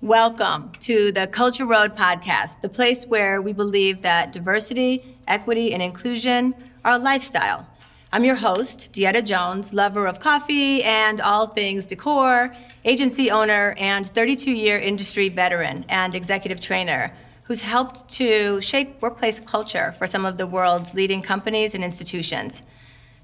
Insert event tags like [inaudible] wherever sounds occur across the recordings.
Welcome to the Culture Road podcast, the place where we believe that diversity, equity, and inclusion are a lifestyle. I'm your host, DeEtta Jones, lover of coffee and all things decor, agency owner, and 32 year industry veteran and executive trainer who's helped to shape workplace culture for some of the world's leading companies and institutions.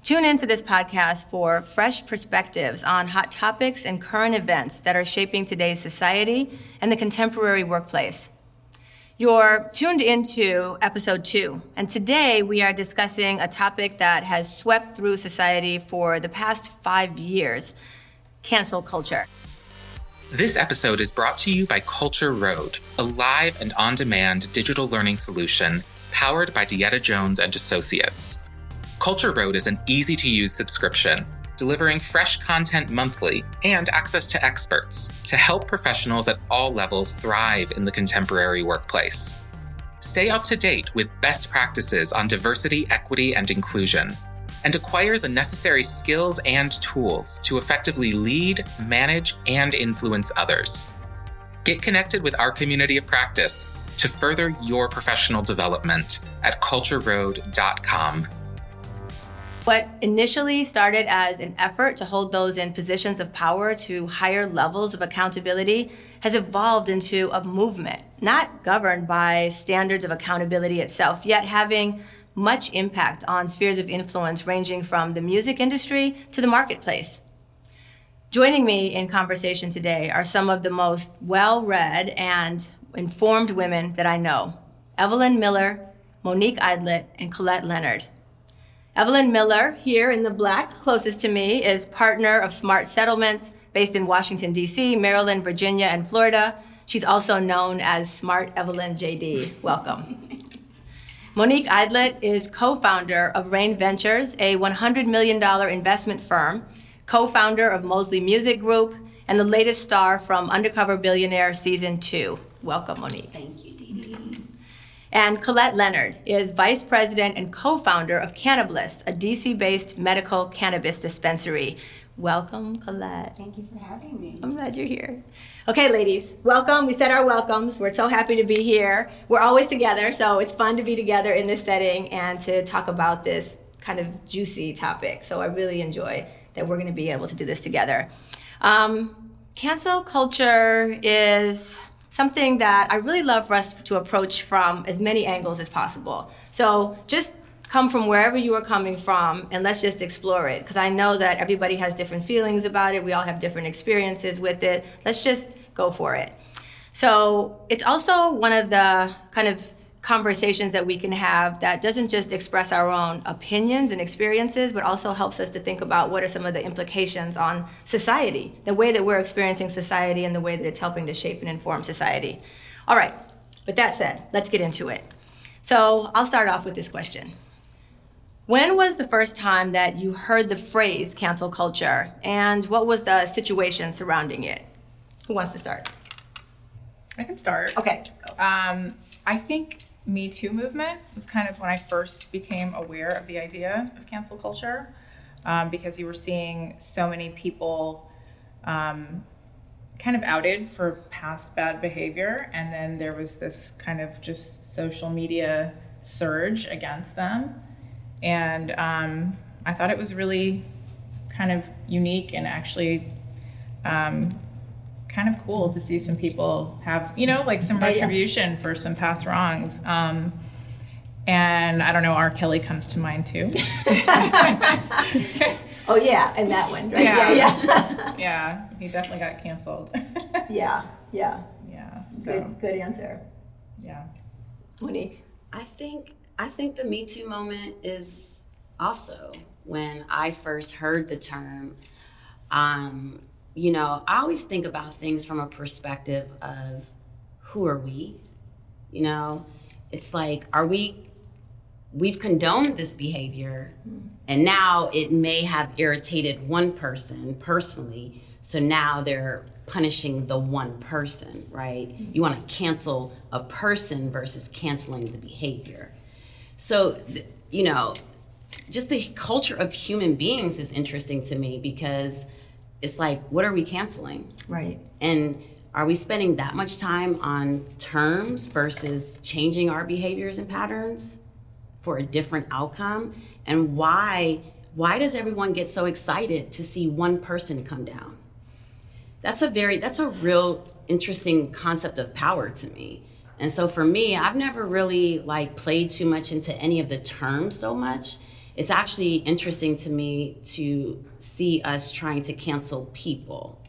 Tune into this podcast for fresh perspectives on hot topics and current events that are shaping today's society and the contemporary workplace. You're tuned into episode two, and today we are discussing a topic that has swept through society for the past five years cancel culture. This episode is brought to you by Culture Road, a live and on demand digital learning solution powered by DeEtta Jones and Associates. Culture Road is an easy to use subscription, delivering fresh content monthly and access to experts to help professionals at all levels thrive in the contemporary workplace. Stay up to date with best practices on diversity, equity, and inclusion, and acquire the necessary skills and tools to effectively lead, manage, and influence others. Get connected with our community of practice to further your professional development at cultureroad.com. What initially started as an effort to hold those in positions of power to higher levels of accountability has evolved into a movement, not governed by standards of accountability itself, yet having much impact on spheres of influence ranging from the music industry to the marketplace. Joining me in conversation today are some of the most well read and informed women that I know Evelyn Miller, Monique Idlett, and Collette Leonard. Evelyn Miller, here in the black, closest to me, is partner of Smart Settlements based in Washington, D.C., Maryland, Virginia, and Florida. She's also known as Smart Evelyn JD. Welcome. Monique Idlett is co founder of Reign Ventures, a $100 million investment firm, co founder of Mosley Music Group, and the latest star from Undercover Billionaire Season 2. Welcome, Monique. Thank you, and Collette Leonard is vice president and co founder of Cannabliss, a DC based medical cannabis dispensary. Welcome, Collette. Thank you for having me. I'm glad you're here. Okay, ladies, welcome. We said our welcomes. We're so happy to be here. We're always together, so it's fun to be together in this setting and to talk about this kind of juicy topic. So I really enjoy that we're going to be able to do this together. Um, cancel culture is something that I really love for us to approach from as many angles as possible. So just come from wherever you are coming from and let's just explore it because I know that everybody has different feelings about it. We all have different experiences with it. Let's just go for it. So it's also one of the kind of conversations that we can have that doesn't just express our own opinions and experiences, but also helps us to think about what are some of the implications on society, the way that we're experiencing society and the way that it's helping to shape and inform society. All right, with that said, let's get into it. So I'll start off with this question. When was the first time that you heard the phrase cancel culture, and what was the situation surrounding it? Who wants to start? I can start. Okay. Um, I think me Too movement was kind of when I first became aware of the idea of cancel culture um, because you were seeing so many people um, kind of outed for past bad behavior. And then there was this kind of just social media surge against them. And um, I thought it was really kind of unique and actually um, kind of cool to see some people have, you know, like some retribution yeah. for some past wrongs. Um, and I don't know, R. Kelly comes to mind too. [laughs] oh yeah, and that one, right? Yeah, yeah, yeah. [laughs] yeah he definitely got canceled. [laughs] yeah, yeah, yeah. So. Good, good answer. Yeah. Monique, I think I think the Me Too moment is also when I first heard the term. Um, you know, I always think about things from a perspective of who are we? You know, it's like, are we, we've condoned this behavior, mm-hmm. and now it may have irritated one person personally. So now they're punishing the one person, right? Mm-hmm. You want to cancel a person versus canceling the behavior. So, you know, just the culture of human beings is interesting to me because it's like, what are we canceling? Right. And are we spending that much time on terms versus changing our behaviors and patterns for a different outcome? And why why does everyone get so excited to see one person come down? That's a very that's a real interesting concept of power to me. And so for me, I've never really like played too much into any of the terms so much. It's actually interesting to me to see us trying to cancel people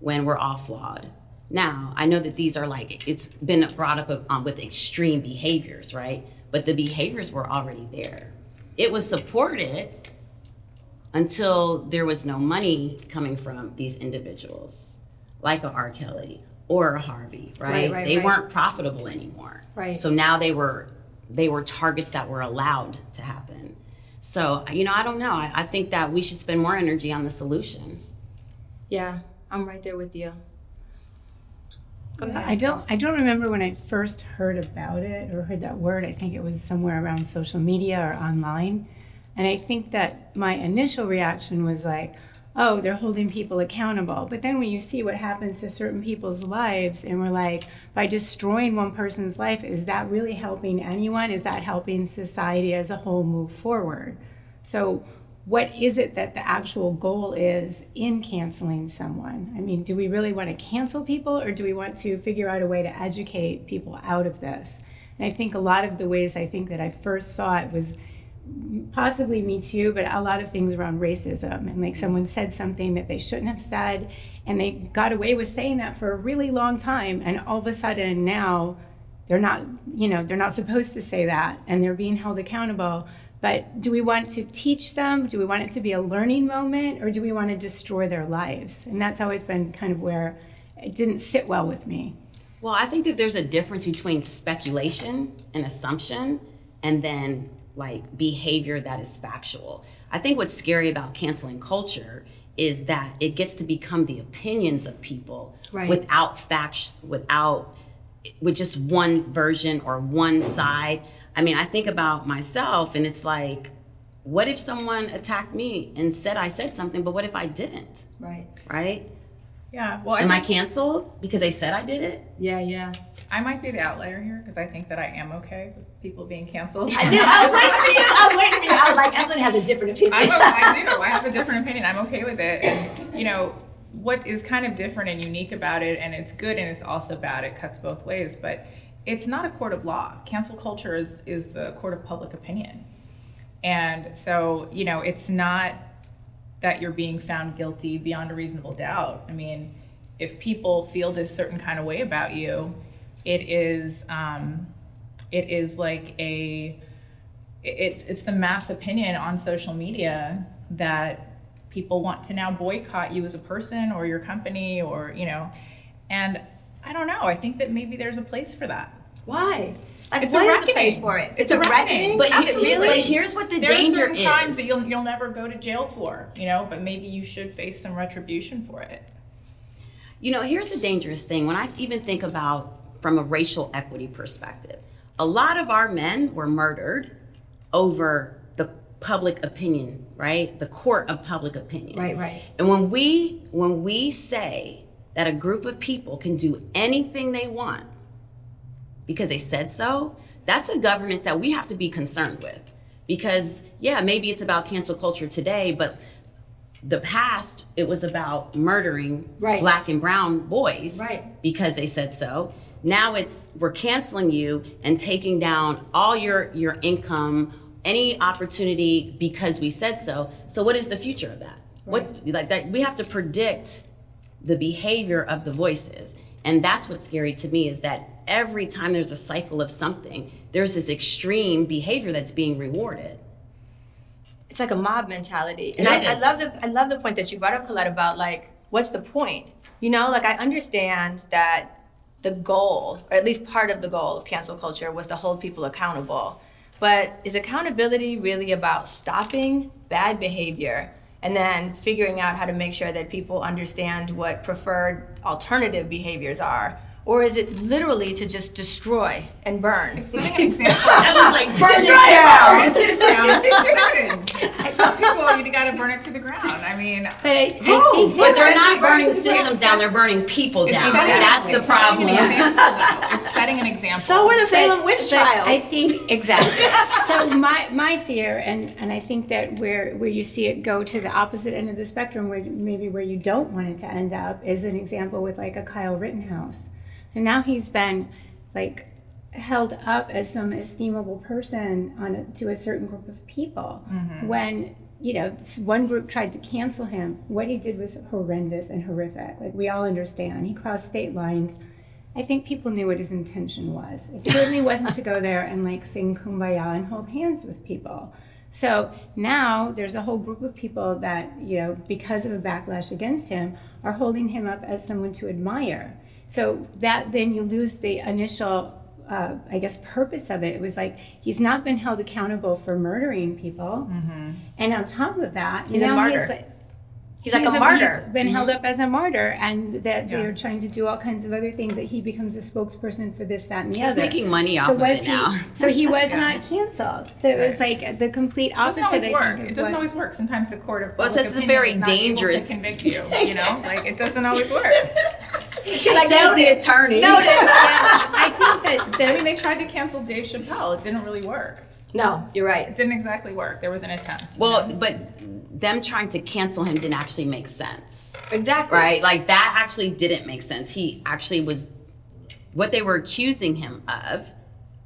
when we're all flawed. Now, I know that these are like, it's been brought up um, with extreme behaviors, right? But the behaviors were already there. It was supported until there was no money coming from these individuals, like a R. Kelly or a Harvey, right? Right, right, they right. weren't profitable anymore. Right. So now they were they were targets that were allowed to happen. So you know, I don't know. I, I think that we should spend more energy on the solution. Yeah, I'm right there with you. Go uh, ahead. I don't I don't remember when I first heard about it or heard that word. I think it was somewhere around social media or online. And I think that my initial reaction was like, oh, they're holding people accountable. But then when you see what happens to certain people's lives and we're like, by destroying one person's life, is that really helping anyone? Is that helping society as a whole move forward? So what is it that the actual goal is in canceling someone? I mean, do we really want to cancel people or do we want to figure out a way to educate people out of this? And I think a lot of the ways I think that I first saw it was possibly me too, but a lot of things around racism. And like someone said something that they shouldn't have said, and they got away with saying that for a really long time. And all of a sudden now they're not, you know, they're not supposed to say that and they're being held accountable. But do we want to teach them? Do we want it to be a learning moment or do we want to destroy their lives? And that's always been kind of where it didn't sit well with me. Well, I think that there's a difference between speculation and assumption and then like behavior that is factual. I think what's scary about canceling culture is that it gets to become the opinions of people Right. without facts, without with just one version or one side. I mean, I think about myself and it's like, what if someone attacked me and said I said something, but what if I didn't? Right. Right? Yeah. Well, I, Am I canceled because they said I did it? Yeah, yeah. I might be the outlier here because I think that I am okay with people being canceled. I knew. I was waiting for you. I was waiting for you. I was like, Evelyn has a different opinion. I do. [laughs] I have a different opinion. I'm okay with it. And, you know, what is kind of different and unique about it, and it's good and it's also bad, it cuts both ways, but it's not a court of law. Cancel culture is, is the court of public opinion. And so, you know, it's not that you're being found guilty beyond a reasonable doubt. I mean, if people feel this certain kind of way about you, it is um, it is like a it's it's the mass opinion on social media that people want to now boycott you as a person or your company or you know and i don't know i think that maybe there's a place for that Why? Like, It's a what is the reckoning. place for it? It's a reckoning. But, Absolutely. you, but here's what the there are danger certain is. crimes that you'll, you'll never go to jail for you know but maybe you should face some retribution for it You know, here's the dangerous thing. When I even think about from a racial equity perspective, a lot of our men were murdered over the public opinion, right? The court of public opinion. Right, right. And when we when we say that a group of people can do anything they want because they said so, that's a governance that we have to be concerned with. Because yeah, maybe it's about cancel culture today, but the past it was about murdering Right. black and brown boys Right. because they said so. Now it's we're canceling you and taking down all your your income, any opportunity because we said so. So what is the future of that? What like that we have to predict the behavior of the voices. And that's what's scary to me is that every time there's a cycle of something, there's this extreme behavior that's being rewarded. it's like a mob mentality. And I, I love the I love the point that you brought up, Collette, about like what's the point? You know, like I understand that the goal, or at least part of the goal of cancel culture, was to hold people accountable. But is accountability really about stopping bad behavior and then figuring out how to make sure that people understand what preferred alternative behaviors are? or is it literally to just destroy and burn? Setting an example. [laughs] I was like, I tell people you gotta burn it to the ground. I mean, But I, I think But they're not burning burning systems down, they're burning people down. setting- That's the it's setting problem. an [laughs] example, though. It's setting an example. So were the Salem But- witch but trials. I think exactly. [laughs] so my my fear, and and I think that where where you see it go to the opposite end of the spectrum, where maybe where you don't want it to end up, is an example with like a Kyle Rittenhouse. So now he's been like held up as some esteemable person on a, to a certain group of people mm-hmm. when you know one group tried to cancel him what he did was horrendous and horrific like we all understand he crossed state lines I think people knew what his intention was. It certainly wasn't to go there and like sing kumbaya and hold hands with people. So now there's a whole group of people that, you know, because of a backlash against him, are holding him up as someone to admire. So that then you lose the initial, uh, I guess, purpose of it. It was like he's not been held accountable for murdering people. And on top of that, He's a now martyr. like, He's like He's a martyr. He's been held up as a martyr, and that Yeah. they're trying to do all kinds of other things. That he becomes a spokesperson for this, that, and the He's other. He's making money off so of it he, now. [laughs] So he was not canceled. So it was like the complete It opposite. doesn't always work. It doesn't what- always work. Sometimes the court of Well, public that's a opinion very is to dangerous- convict you. You know, [laughs] like it doesn't always work. [laughs] She says the attorney. No, [laughs] I think that I mean, they tried to cancel Dave Chappelle. It didn't really work. No, you're right. It didn't exactly work. There was an attempt. Well, but them trying to cancel him didn't actually make sense. Exactly. Right? Like that actually didn't make sense. He actually was what they were accusing him of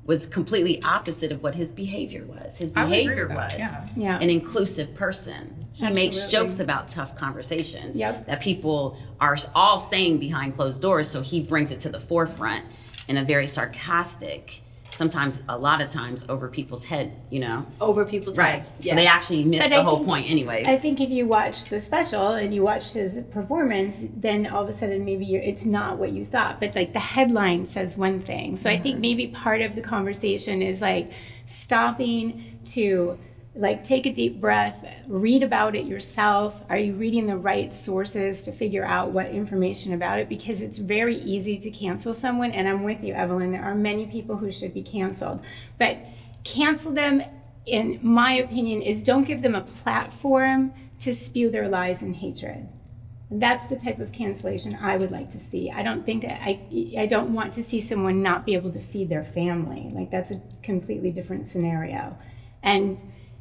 was completely opposite of what his behavior was. His I would agree behavior with that, was yeah. Yeah. an inclusive person. He makes jokes about tough conversations Yep. that people are all saying behind closed doors, so he brings it to the forefront in a very sarcastic, sometimes a lot of times over people's head, you know. Over people's Right. heads. So they actually missed But the I whole think- point anyways. I think if you watch the special and you watch his performance, then all of a sudden maybe you're, it's not what you thought. But like the headline says one thing. So I think mm-hmm. maybe part of the conversation is like stopping to like take a deep breath, read about it yourself. Are you reading the right sources to figure out what information about it? Because it's very easy to cancel someone. And I'm with you, Evelyn. There are many people who should be canceled, but cancel them in my opinion, is don't give them a platform to spew their lies and hatred. That's the type of cancellation I would like to see. I don't think I I don't want to see someone not be able to feed their family. Like that's a completely different scenario. And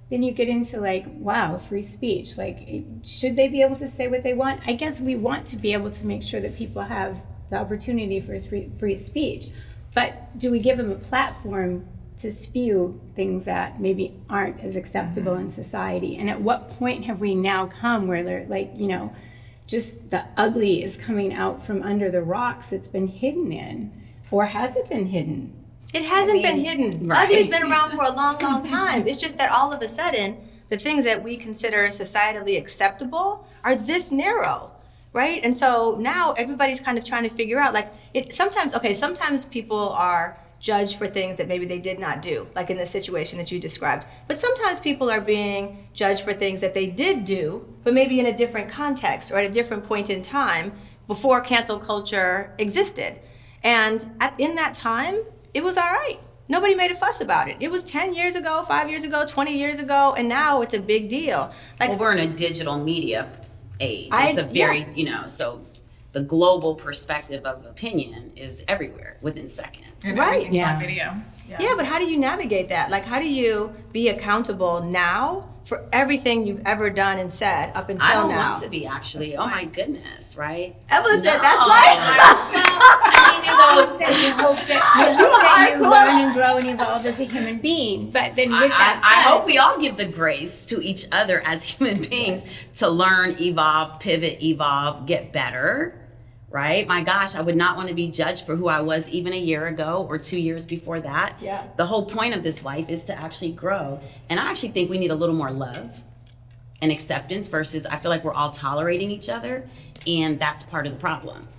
then you get into like, wow, free speech. Like, should they be able to say what they want? I guess we want to be able to make sure that people have the opportunity for free, free speech. But do we give them a platform to spew things that maybe aren't as acceptable in mm-hmm. society? And at what point have we now come where they're like, you know, just the ugly is coming out from under the rocks it's been hidden in? Or has it been hidden? It hasn't been mean, hidden. right. Ugly's been around for a long, [laughs] long time. It's just that all of a sudden, the things that we consider societally acceptable are this narrow, right? And so now everybody's kind of trying to figure out, like, it sometimes, okay, sometimes people are judged for things that maybe they did not do, like in the situation that you described. But sometimes people are being judged for things that they did do, but maybe in a different context or at a different point in time before cancel culture existed. And at, in that time, it was all right. Nobody made a fuss about it. It was 10 years ago, five years ago, 20 years ago, and now it's a big deal. Like, well, we're in a digital media age. I- It's a very, yeah. you know, so the global perspective of opinion is everywhere within seconds. And Right. Yeah. on video. yeah, yeah, but how do you navigate that? Like, how do you be accountable now for everything you've ever done and said up until I don't now? want to be actually. oh my goodness, right? Evelyn said No. that's life. [laughs] [laughs] so that you hope that you, hope that you learn and grow and evolve as a human being. But then with I, that I said, hope we all give the grace to each other as human beings to learn, evolve, pivot, evolve, get better. Right? My gosh, I would not want to be judged for who I was even a year ago or two years before that. Yeah. The whole point of this life is to actually grow. And I actually think we need a little more love and acceptance versus I feel like we're all tolerating each other. And that's part of the problem.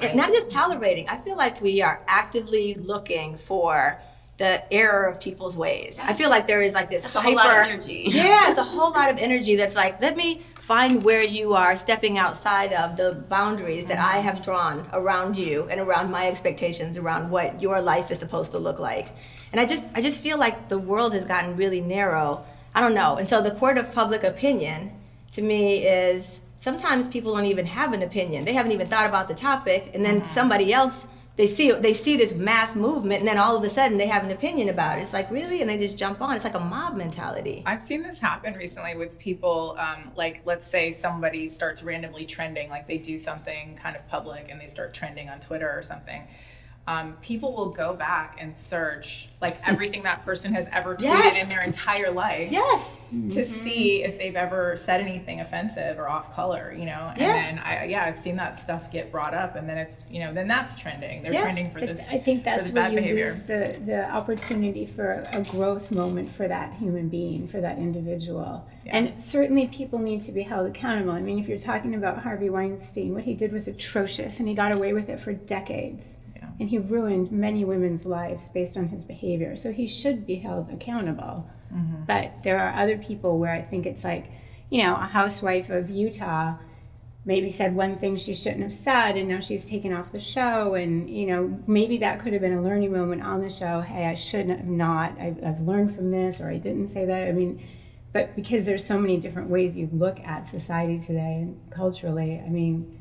And not just tolerating. I feel like we are actively looking for the error of people's ways. I feel like there is like this That's a whole lot of energy. [laughs] yeah, it's a whole lot of energy that's like, let me find where you are stepping outside of the boundaries that I have drawn around you and around my expectations around what your life is supposed to look like. And I just I just feel like the world has gotten really narrow. I don't know. And so the court of public opinion to me is sometimes people don't even have an opinion. They haven't even thought about the topic and then somebody else they see they see this mass movement and then all of a sudden they have an opinion about it. It's like really, and they just jump on. It's like a mob mentality. I've seen this happen recently with people. Um, like, let's say somebody starts randomly trending, like they do something kind of public and they start trending on Twitter or something. Um, people will go back and search like [laughs] everything that person has ever tweeted Yes. in their entire life Yes. to see if they've ever said anything offensive or off color, you know. And Yeah. then I yeah, I've seen that stuff get brought up, and then it's you know then that's trending. They're Yeah. trending for But this. I think that's the where you behavior. lose the, the opportunity for a growth moment for that human being, for that individual. Yeah. And certainly people need to be held accountable. I mean, if you're talking about Harvey Weinstein, what he did was atrocious and he got away with it for decades. And he ruined many women's lives based on his behavior. So he should be held accountable. Mm-hmm. But there are other people where I think it's like, you know, a housewife of Utah maybe said one thing she shouldn't have said and now she's taken off the show and you know maybe that could have been a learning moment on the show hey i shouldn't have not i've, I've learned from this or i didn't say that i mean but because there's so many different ways you look at society today and culturally i mean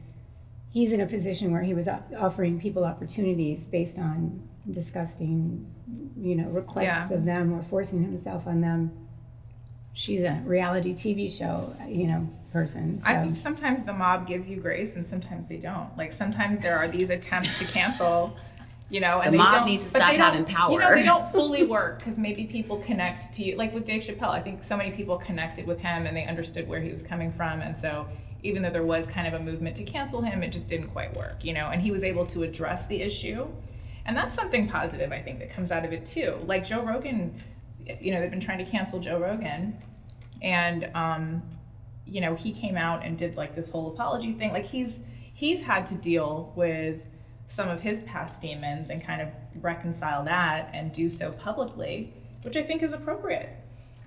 he's in a position where he was offering people opportunities based on disgusting you know requests Yeah. of them or forcing himself on them she's a reality tv show you know person so. I think sometimes the mob gives you grace and sometimes they don't. Like sometimes there are these attempts to cancel, you know, and The mob needs to stop having power. You know, they don't fully work because maybe people connect to you. Like with Dave Chappelle, I think so many people connected with him and they understood where he was coming from, and so even though there was kind of a movement to cancel him, it just didn't quite work, you know. And he was able to address the issue, and that's something positive I think that comes out of it too. Like Joe Rogan, you know, they've been trying to cancel Joe Rogan, and um, you know he came out and did like this whole apology thing like he's he's had to deal with some of his past demons and kind of reconcile that and do so publicly which i think is appropriate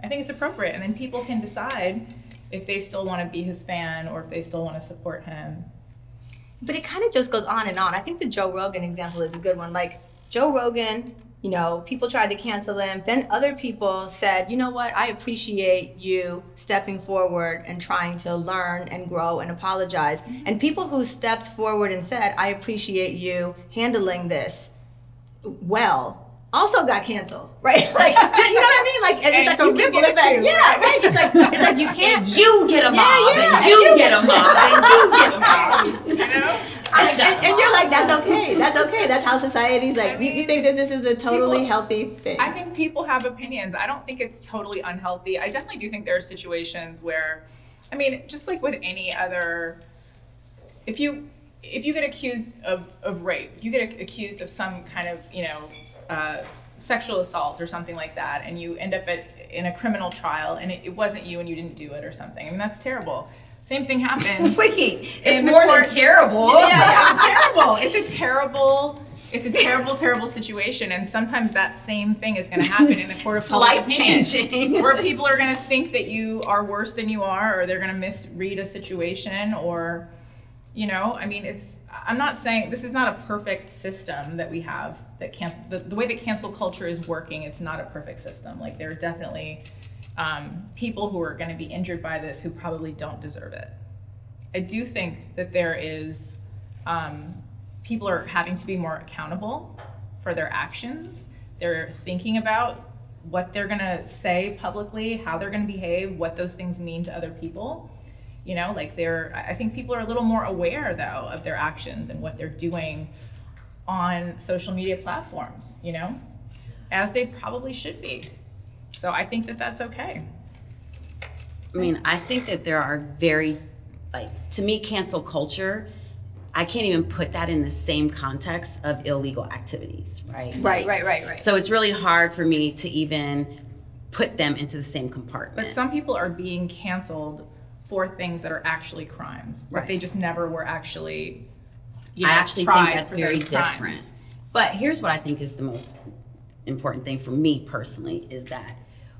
i think it's appropriate and then people can decide if they still want to be his fan or if they still want to support him But it kind of just goes on and on. I think the Joe Rogan example is a good one. Like Joe Rogan, you know, people tried to cancel him. Then other people said, you know what, I appreciate you stepping forward and trying to learn and grow and apologize. Mm-hmm. And people who stepped forward and said, I appreciate you handling this well. Also got canceled, right? [laughs] Like, you know what I mean? Like, and it's like a ripple effect. too, yeah, right? right. It's like it's like you can't. you get a mob, Yeah, yeah, and you, and you- get a mob, and you get a mob. [laughs] you know and, and- and you're like, that's okay. That's okay. That's how society's like. You, you think that this is a totally People- healthy thing? I think people have opinions. I don't think it's totally unhealthy. I definitely do think there are situations where, I mean, just like with any other, if you if you get accused of, of rape, if you get accused of some kind of you know uh, sexual assault or something like that, and you end up at in a criminal trial and it, it wasn't you and you didn't do it or something, I mean that's terrible. Same thing happens. [laughs] Wait, it's more court- than terrible. yeah, yeah, it's [laughs] terrible. It's a terrible, it's a terrible, terrible situation. And sometimes that same thing is going to happen in a court of public life changing. where people are going to think that you are worse than you are, or they're going to misread a situation, or, you know, I mean, it's. I'm not saying this is not a perfect system that we have. That can the, the way that cancel culture is working. It's not a perfect system. Like there are definitely um, people who are going to be injured by this who probably don't deserve it. I do think that there is um, people are having to be more accountable for their actions. They're thinking about what they're going to say publicly, how they're going to behave, what those things mean to other people. You know, like they're, I I think people are a little more aware though of their actions and what they're doing on social media platforms, you know, as they probably should be. So I think that that's okay. I mean, I think that there are very, like, to me, cancel culture, I can't even put that in the same context of illegal activities, right? right, Like, right, right, right. So it's really hard for me to even put them into the same compartment. But some people are being canceled for things that are actually crimes. Right. Right. They just never were actually. You know, I actually think that's very different. crimes. But here's what I think is the most important thing for me personally is that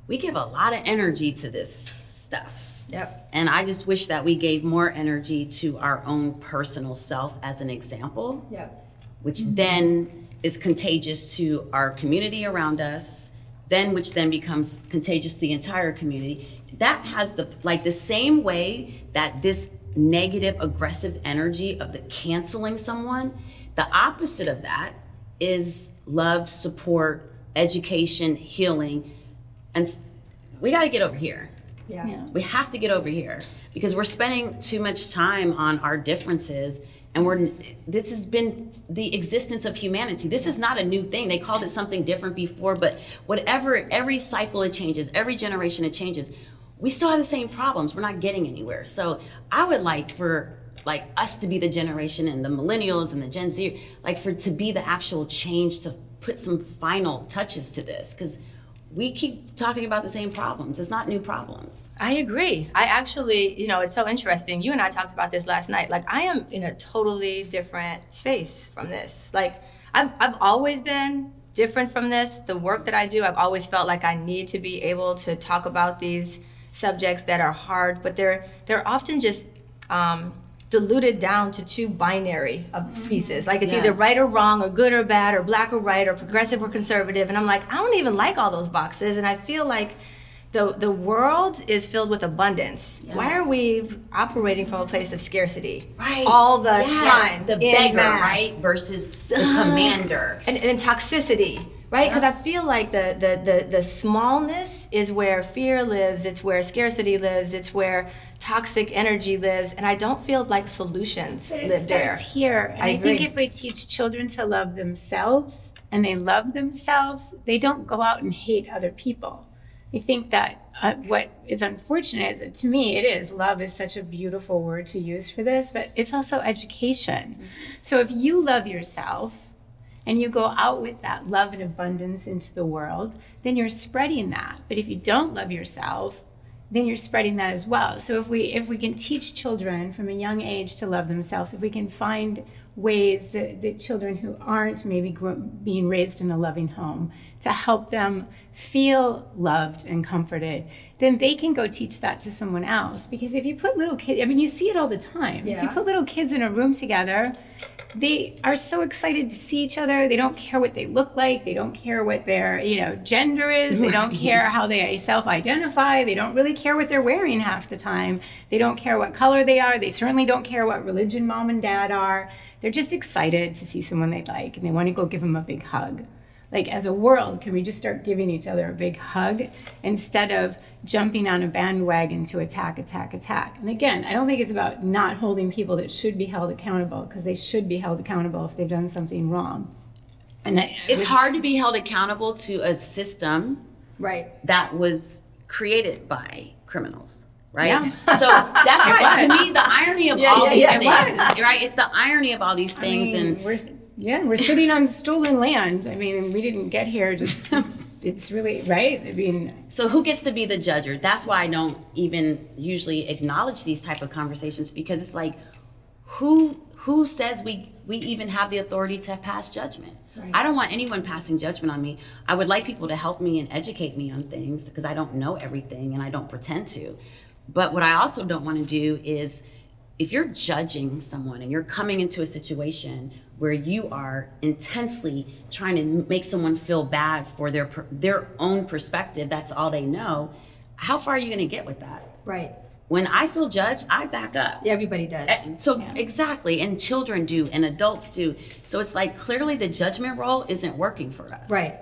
we give a lot of energy to this stuff. Yep. And I just wish that we gave more energy to our own personal self as an example, Yep. which then is contagious to our community around us, then which then becomes contagious to the entire community. That has the like the same way that this negative aggressive energy of the canceling someone, the opposite of that is love, support, education, healing. And we got to get over here. Yeah. Yeah. We have to get over here because we're spending too much time on our differences and we're this has been the existence of humanity. This is not a new thing. They called it something different before, but whatever every cycle it changes, every generation it changes, we still have the same problems. We're not getting anywhere. So I would like for like us to be the generation and the millennials and the Gen Z, like for to be the actual change to put some final touches to this because we keep talking about the same problems. It's not new problems. I agree. I actually, you know, it's so interesting. You and I talked about this last night. Like, I am in a totally different space from this. Like, I've, I've always been different from this. The work that I do, I've always felt like I need to be able to talk about these subjects that are hard, but they're they're often just um, diluted down to two binary of pieces. Like it's either right or wrong, or good or bad, or black or white, or progressive or conservative. And I'm like, I don't even like all those boxes. And I feel like the the world is filled with abundance. Why are we operating from a place of scarcity? Right. All the Yes, time. The beggar, masse. right? Versus the commander. [sighs] And, and toxicity, right? Because I feel like the, the the the smallness is where fear lives. It's where scarcity lives. It's where toxic energy lives. And I don't feel like solutions But live there. here. And I I, think if we teach children to love themselves and they love themselves, they don't go out and hate other people. I think that uh, what is unfortunate is that to me it is love is such a beautiful word to use for this, but it's also education. So if you love yourself and you go out with that love and abundance into the world, then you're spreading that. But if you don't love yourself, then you're spreading that as well. So if we if we can teach children from a young age to love themselves, if we can find ways that, that children who aren't maybe grow, being raised in a loving home to help them feel loved and comforted, then they can go teach that to someone else. Because if you put little kids, I mean, you see it all the time. If you put little kids in a room together, they are so excited to see each other. They don't care what they look like. They don't care what their, you know, gender is. They don't care how they self-identify. They don't really care what they're wearing half the time. They don't care what color they are. They certainly don't care what religion mom and dad are. They're just excited to see someone they like and they want to go give them a big hug. Like as a world, can we just start giving each other a big hug instead of jumping on a bandwagon to attack, attack, attack? And again, I don't think it's about not holding people that should be held accountable because they should be held accountable if they've done something wrong. And I, It's hard to be held accountable to a system Right. that was created by criminals. Right. Yeah. So that's [laughs] right. To me, the irony of all yeah, these yeah, things, right? It's the irony of all these I things, mean, and we're yeah, we're sitting on stolen land. I mean, we didn't get here just. [laughs] it's really right. I mean, So who gets to be the judger? That's why I don't even usually acknowledge these type of conversations because it's like who who says we we even have the authority to pass judgment? I don't want anyone passing judgment on me. I would like people to help me and educate me on things because I don't know everything and I don't pretend to. But what I also don't want to do is if you're judging someone and you're coming into a situation where you are intensely trying to make someone feel bad for their their own perspective, that's all they know. How far are you going to get with that? Right. When I feel judged, I back up. Everybody does. Uh, So exactly, and children do, and adults do. So it's like clearly the judgment role isn't working for us. Right.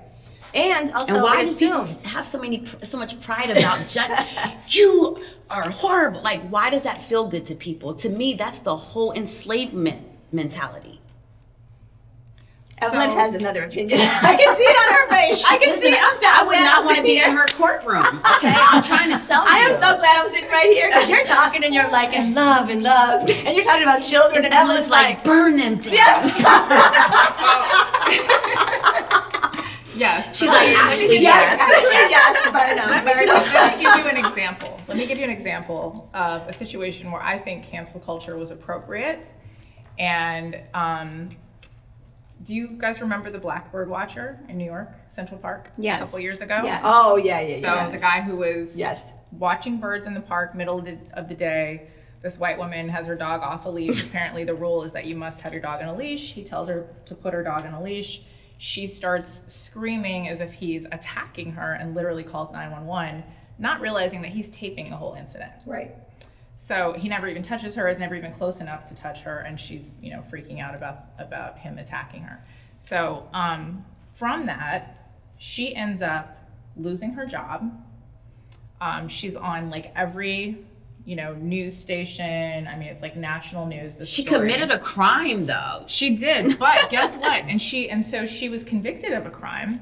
And also, And why it do people have so many, so much pride about judge? [laughs] you are horrible. Like, why does that feel good to people? To me, that's the whole enslavement mentality. Evelyn has another opinion. [laughs] I can see it on her face. [laughs] I can Listen, see it. I'm I would not want to be here. in her courtroom. [laughs] Okay, I'm trying to tell you. I am so glad I'm sitting right here because you're talking and you're like, and love and love. And you're talking about children, and Evelyn's Evelyn's like, like, burn them down. Yes. She's like, actually, yes, yes. actually, yes, burn them, Let me, burn give, them. let me give you an example. Let me give you an example of a situation where I think cancel culture was appropriate. And um, Do you guys remember the Blackbird Watcher in New York, Central Park? Yes. A couple years ago? Yes. Oh yeah, yeah, So yeah. the guy who was Yes. watching birds in the park, middle of the, of the day, this white woman has her dog off a leash. [laughs] Apparently, the rule is that you must have your dog on a leash. He tells her to put her dog on a leash. She starts screaming as if he's attacking her and literally calls 911, not realizing that he's taping the whole incident. Right. So he never even touches her, is never even close enough to touch her, and she's you know freaking out about about him attacking her. So um, from that, she ends up losing her job. Um, she's on like every you know news station. I mean, it's like national news. She story. committed a crime though. She did, but guess what? And she and so she was convicted of a crime,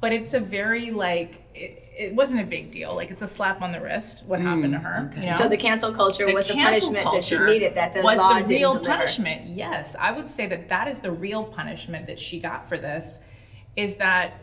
but it's a very like it, it wasn't a big deal. Like it's a slap on the wrist. What hmm, happened to her? you know? So the cancel culture The was the cancel punishment that she needed that the was law the didn't real deliver. punishment. Yes, I would say that that is the real punishment that she got for this, is that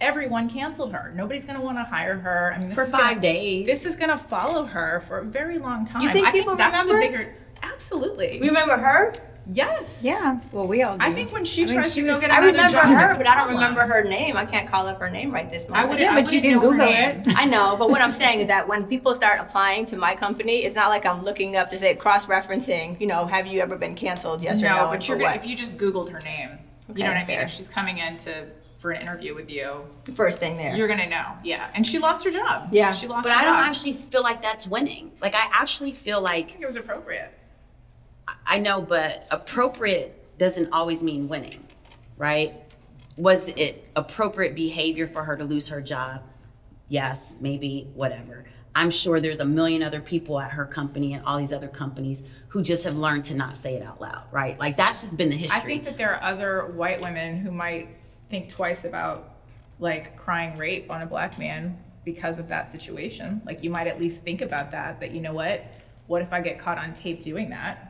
everyone canceled her. Nobody's going to want to hire her. I mean, For is gonna- five days. This is going to follow her for a very long time. You think I people think that's remember? the bigger. Absolutely. Remember her? Yes. Yeah. Well, we all do. I think when she I mean, tries she to go was- get I another remember job, her, it's a but I don't remember her name. I can't call up her name right this I moment. would. Yeah, I but you can Google name. it. I know, but what I'm saying is that when people start applying to my company, it's not like I'm looking up to say cross-referencing. You know, have you ever been canceled? Yes or no. No, but you're gonna, what? if you just Googled her name, you know what I mean. fair. If she's coming in to for an interview with you, The First thing there. you're gonna know. Yeah, and she lost her job. Yeah. she lost But her I don't job. actually feel like that's winning. Like I actually feel like think it was appropriate. I know, but appropriate doesn't always mean winning, right? Was it appropriate behavior for her to lose her job? Yes, maybe, whatever. I'm sure there's a million other people at her company and all these other companies who just have learned to not say it out loud, right? Like that's just been the history. I think that there are other white women who might think twice about like crying rape on a black man because of that situation. Like you might at least think about that. That you know what? What if I get caught on tape doing that?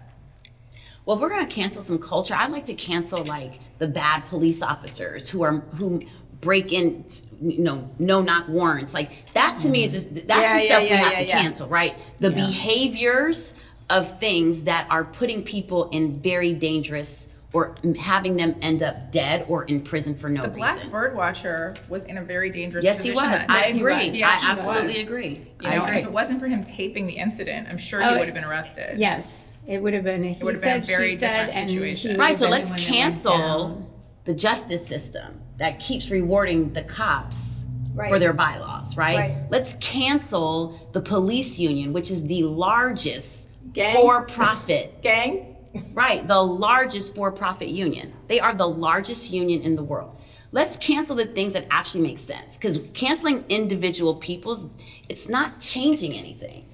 Well, if we're gonna cancel some culture, I'd like to cancel like the bad police officers who are who break in, you know, no knock warrants. Like that to me mm. is just, that's Yeah, the stuff yeah, we have yeah, to yeah. cancel, right? The behaviors of things that are putting people in very dangerous or having them end up dead or in prison for no reason. The black reason. bird watcher was in a very dangerous situation. Yes, he was. I day. agree. Yeah, I absolutely was. agree. You I know, agree. if it wasn't for him taping the incident, I'm sure Oh, he would have been arrested. Yes. It would have been. He would have been a said, very she said, different and situation. Right, so let's the one that went cancel the justice system that keeps rewarding the cops Right. for their bylaws, right? Right. Let's cancel the police union, which is the largest Gang? for profit, [laughs] Gang? right? The largest for profit union. They are the largest union in the world. Let's cancel the things that actually make sense because canceling individual people's, it's not changing anything.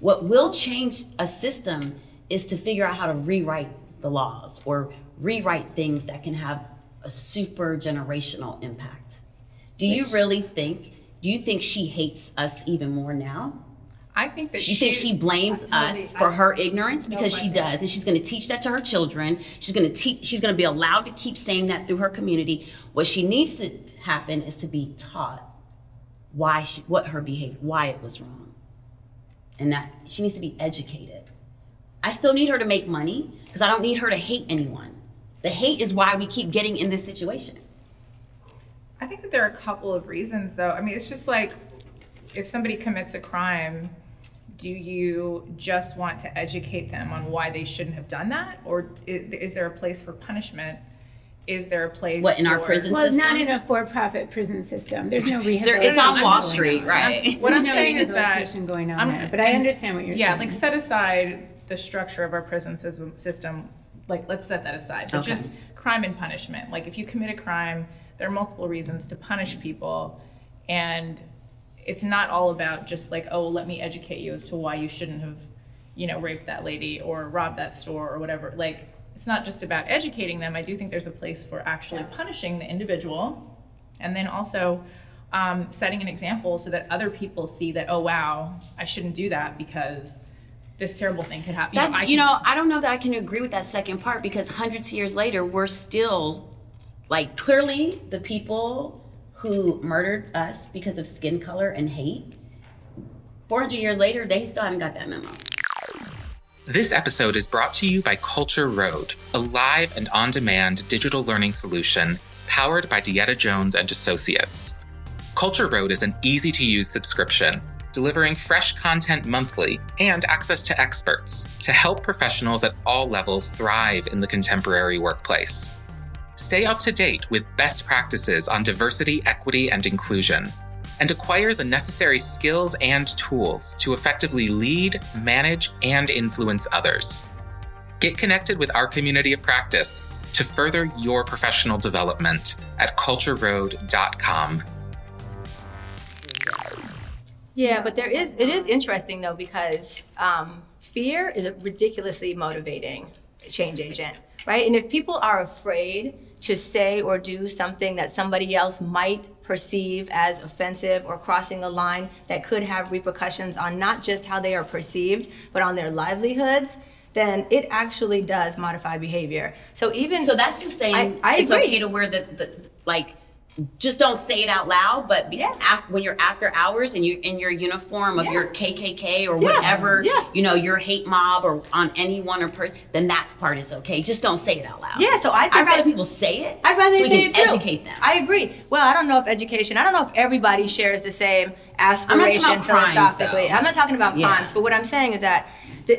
What will change a system is to figure out how to rewrite the laws or rewrite things that can have a super generational impact. Do you really think, do you think she hates us even more now? I think that She thinks she blames us for her ignorance because she does, and she's going to teach that to her children. She's going to teach. She's going to be allowed to keep saying that through her community. What she needs to happen is to be taught why she, what her behavior, why it was wrong, and that she needs to be educated. I still need her to make money because I don't need her to hate anyone. The hate is why we keep getting in this situation. I think that there are a couple of reasons, though. I mean, it's just like if somebody commits a crime, do you just want to educate them on why they shouldn't have done that, or is there a place for punishment? Is there a place? What, in our for- prison Well, system? not in a for-profit prison system. There's no There, rehabilitation. it's on I'm Wall just- Street, right? What I'm no saying is that rehabilitation going on I'm- there. But I understand what you're yeah, saying. Yeah, like set aside the structure of our prison system. Like let's set that aside. But Okay. just crime and punishment. Like if you commit a crime, there are multiple reasons to punish people, and it's not all about just like oh, let me educate you as to why you shouldn't have, you know, raped that lady or robbed that store or whatever. Like it's not just about educating them. I do think there's a place for actually punishing the individual, and then also. Um, setting an example so that other people see that oh wow I shouldn't do that because this terrible thing could happen. That's, I you can- know, I don't know that I can agree with that second part because hundreds of years later, we're still like clearly the people who murdered us because of skin color and hate. 400 years later, they still haven't got that memo. This episode is brought to you by Culture Road, a live and on demand digital learning solution powered by DeEtta Jones and Associates. Culture Road is an easy to use subscription, delivering fresh content monthly and access to experts to help professionals at all levels thrive in the contemporary workplace. Stay up to date with best practices on diversity, equity, and inclusion, and acquire the necessary skills and tools to effectively lead, manage, and influence others. Get connected with our community of practice to further your professional development at cultureroad.com. Yeah, but there is it is interesting though because um, fear is a ridiculously motivating change agent, right? And if people are afraid to say or do something that somebody else might perceive as offensive or crossing the line that could have repercussions on not just how they are perceived, but on their livelihoods, then it actually does modify behavior. So even So that's just saying I- I it's agree. okay to wear the, the like just don't say it out loud, but Yeah. af- when you're after hours and you're in your uniform of Yeah. your KKK or Yeah. whatever, you know, your hate mob or on anyone or per, then that part is okay. Just don't say it out loud. Yeah, so I think I'd rather people say it. I'd rather so say it too. educate them. I agree. Well, I don't know if education. I don't know if everybody shares the same aspiration about crimes, philosophically. though. I'm not talking about crimes, but what I'm saying is that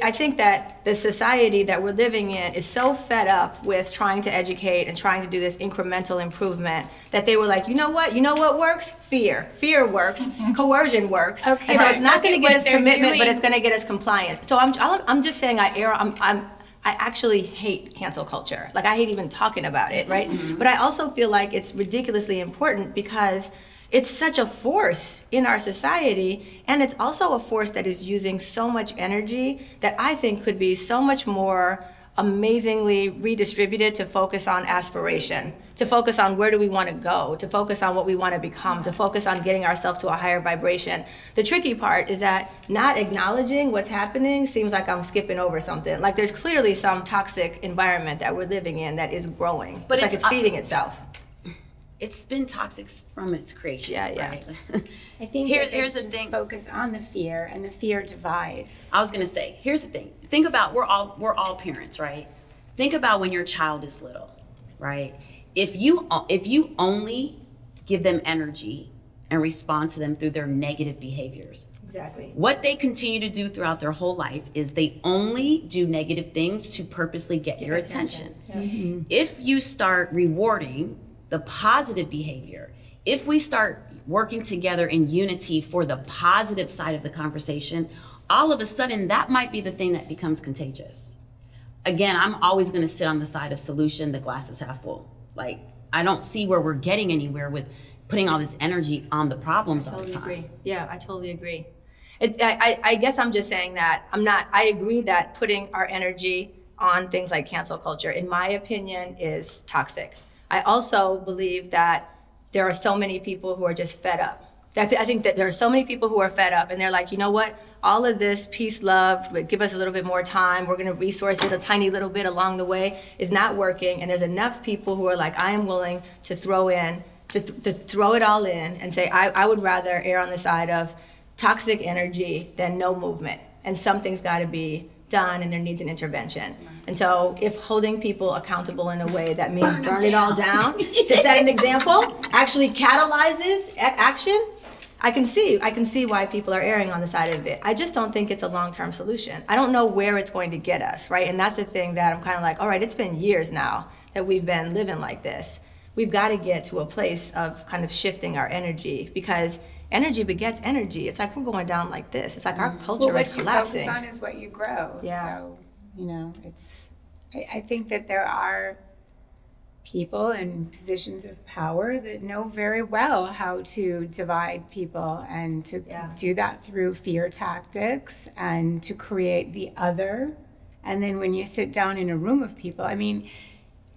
I think that the society that we're living in is so fed up with trying to educate and trying to do this incremental improvement that they were like, you know what? You know what works? Fear. Fear works. Coercion works. Okay, and so right. it's not going to get us commitment, but it's going to get us compliance. So I'm, I'm just saying I err. I'm, I'm I actually hate cancel culture. Like I hate even talking about it, right? But I also feel like it's ridiculously important because it's such a force in our society and it's also a force that is using so much energy that I think could be so much more amazingly redistributed to focus on aspiration, to focus on where do we want to go, to focus on what we want to become, to focus on getting ourselves to a higher vibration. The tricky part is that not acknowledging what's happening seems like I'm skipping over something. Like there's clearly some toxic environment that we're living in that is growing. But it's, like it's, it's uh, feeding itself. It's been toxic from its creation. Yeah, yeah. right? [laughs] I think Here- here's the thing. Focus on the fear, and the fear divides. I was gonna say, here's the thing. Think about we're all we're all parents, right? Think about when your child is little, right? If you if you only give them energy and respond to them through their negative behaviors, Exactly. what they continue to do throughout their whole life is they only do negative things to purposely get your attention. If you start rewarding the positive behavior, if we start working together in unity for the positive side of the conversation, all of a sudden that might be the thing that becomes contagious. Again, I'm always going to sit on the side of solution, the glass is half full. Like, I don't see where we're getting anywhere with putting all this energy on the problems all the totally time. agree. Yeah, I totally agree. It's, I, I guess I'm just saying that I'm not. I agree that putting our energy on things like cancel culture, in my opinion, is toxic. I also believe that there are so many people who are just fed up. I think that there are so many people who are fed up, and they're like, you know what? All of this peace, love, give us a little bit more time. We're going to resource it a tiny little bit along the way is not working, and there's enough people who are like, I am willing to throw in to, th- to throw it all in and say, I, I would rather err on the side of toxic energy than no movement. And something's got to be done and there needs an intervention. And so, if holding people accountable in a way that means burn it all down to set an example actually catalyzes a- action, I can see I can see why people are erring on the side of it. I just don't think it's a long-term solution. I don't know where it's going to get us, right? And that's the thing that I'm kind of like, all right, it's been years now that we've been living like this. We've got to get to a place of kind of shifting our energy because energy begets energy. It's like we're going down like this. It's like our mm-hmm. culture well, is what you focus on is what you grow. Yeah. So, you know, it's. I, I think that there are people in positions of power that know very well how to divide people and to Yeah. do that through fear tactics and to create the other. And then when you sit down in a room of people, I mean,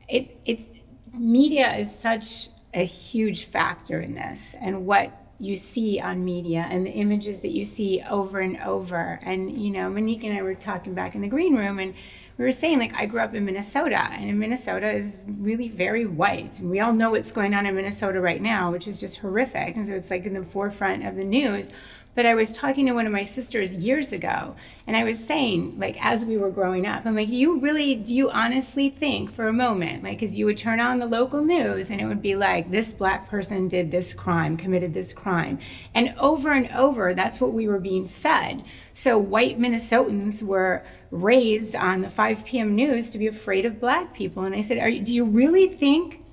it it's media is such a huge factor in this and what you see on media and the images that you see over and over. And you know monique and i were talking back in the green room and we were saying like i grew up in minnesota and in minnesota is really very white. And we all know what's going on in minnesota right now which is just horrific. And so it's like in the forefront of the news But I was talking to one of my sisters years ago, and I was saying, like, as we were growing up, I'm like, you really, do you honestly think for a moment, like, because you would turn on the local news and it would be like, this black person did this crime, committed this crime. And over and over, that's what we were being fed. So white Minnesotans were raised on the 5 p.m. news to be afraid of black people. And I said, you, do you really think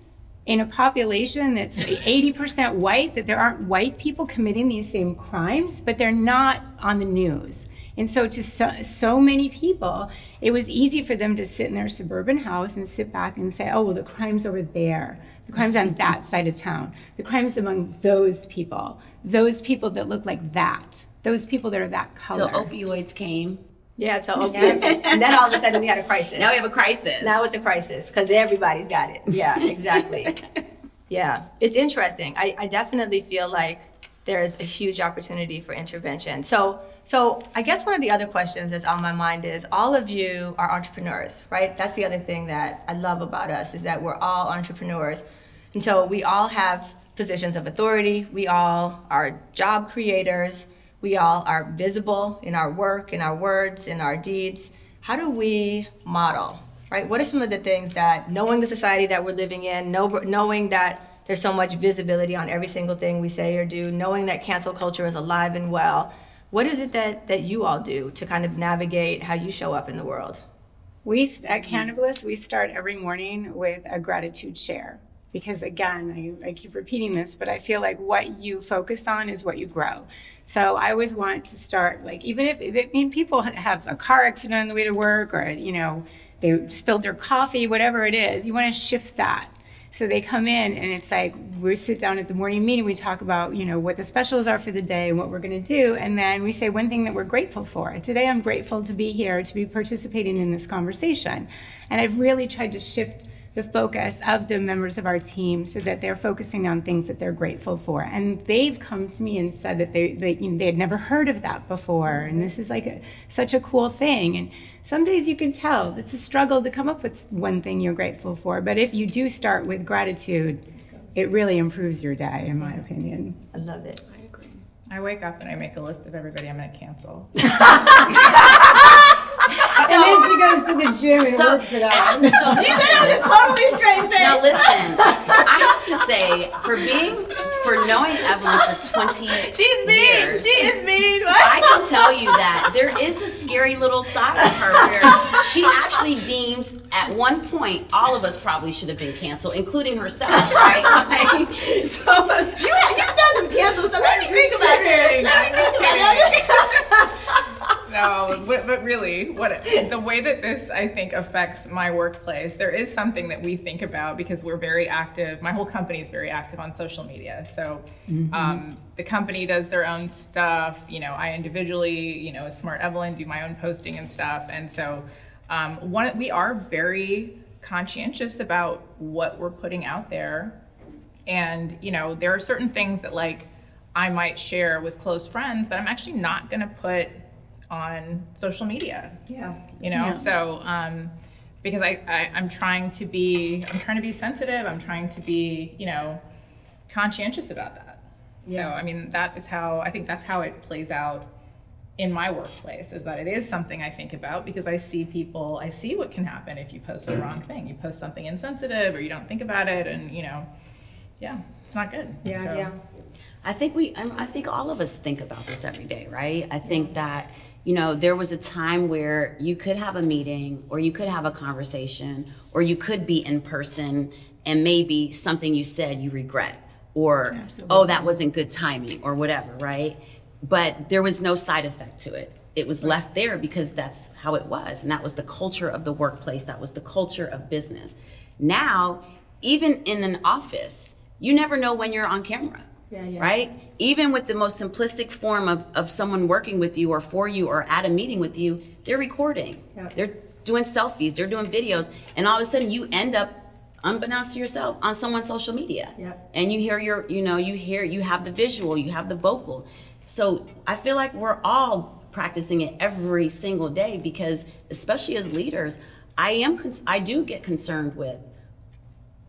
in a population that's 80% white that there aren't white people committing these same crimes, but they're not on the news. And so, to so, so, many people, it was easy for them to sit in their suburban house and sit back and say, oh, well, the crime's over there. The crime's on that side of town. The crime's among those people, those people that look like that, those people that are that color. So, opioids came. Yeah, so opioids. and then all of a sudden we had a crisis. Now we have a crisis. Now it's a crisis because everybody's got it. Yeah, [laughs] exactly. yeah, it's interesting. I, I definitely feel like there's a huge opportunity for intervention. So, so I guess one of the other questions that's on my mind is all of you are entrepreneurs, right? That's the other thing that I love about us is that we're all entrepreneurs. And so we all have positions of authority. We all are job creators. We all are visible in our work, in our words, in our deeds. How do we model, right? What are some of the things that, knowing the society that we're living in, know, knowing that there's so much visibility on every single thing we say or do, knowing that cancel culture is alive and well, what is it that, that you all do to kind of navigate how you show up in the world? We at Cannabliss, we start every morning with a gratitude share because again, I, I, keep repeating this, but I feel like what you focus on is what you grow. So I always want to start like even if I mean people have a car accident on the way to work or you know they spilled their coffee, whatever it is, you want to shift that. So they come in and it's like we sit down at the morning meeting, we talk about, you know, what the specials are for the day and what we're going to do, and then we say one thing that we're grateful for. Today I'm grateful to be here to be participating in this conversation. And I've really tried to shift the focus of the members of our team so that they're focusing on things that they're grateful for. And they've come to me and said that they, they, you know, they had never heard of that before. And this is like a, such a cool thing. And some days you can tell it's a struggle to come up with one thing you're grateful for. But if you do start with gratitude, it really improves your day, in my opinion. I love it. I agree. I wake up and I make a list of everybody I'm going to cancel. [laughs] and then she goes to the gym and so, works it out. So, [laughs] you said it was a totally straight face. Now listen, [laughs] I have to say, for being, for knowing Evelyn for 20 [laughs] She's mean. years, she is mean. I can tell you that there is a scary little side of her where she actually deems at one point all of us probably should have been canceled, including herself, right? Like, so you, you've done some cancel stuff. Let me think about it. Let me think about it no, but, but really, what the way that this I think affects my workplace, there is something that we think about because we're very active. My whole company is very active on social media. So mm-hmm. um, the company does their own stuff. You know, I individually, you know, as Smart Evelyn, do my own posting and stuff. And so um, one, we are very conscientious about what we're putting out there. And you know, there are certain things that like I might share with close friends that I'm actually not going to put on social media. Yeah. You know, yeah. so um, because I, I I'm trying to be I'm trying to be sensitive. I'm trying to be you know conscientious about that. Yeah. So I mean that is how I think that's how it plays out in my workplace is that it is something I think about because I see people, I see what can happen if you post the wrong thing. You post something insensitive or you don't think about it, and you know, yeah, it's not good. Yeah, so. yeah. I think we, I think all of us think about this every day, right? I think that you know, there was a time where you could have a meeting or you could have a conversation or you could be in person and maybe something you said you regret or, Absolutely. oh, that wasn't good timing or whatever, right? But there was no side effect to it. It was left there because that's how it was. And that was the culture of the workplace, that was the culture of business. Now, even in an office, you never know when you're on camera yeah, yeah. Right? Even with the most simplistic form of, of someone working with you or for you or at a meeting with you, they're recording. Yeah. They're doing selfies, they're doing videos, and all of a sudden you end up unbeknownst to yourself on someone's social media. Yeah. And you hear your, you know, you hear you have the visual, you have the vocal. So I feel like we're all practicing it every single day because especially as leaders, I am I do get concerned with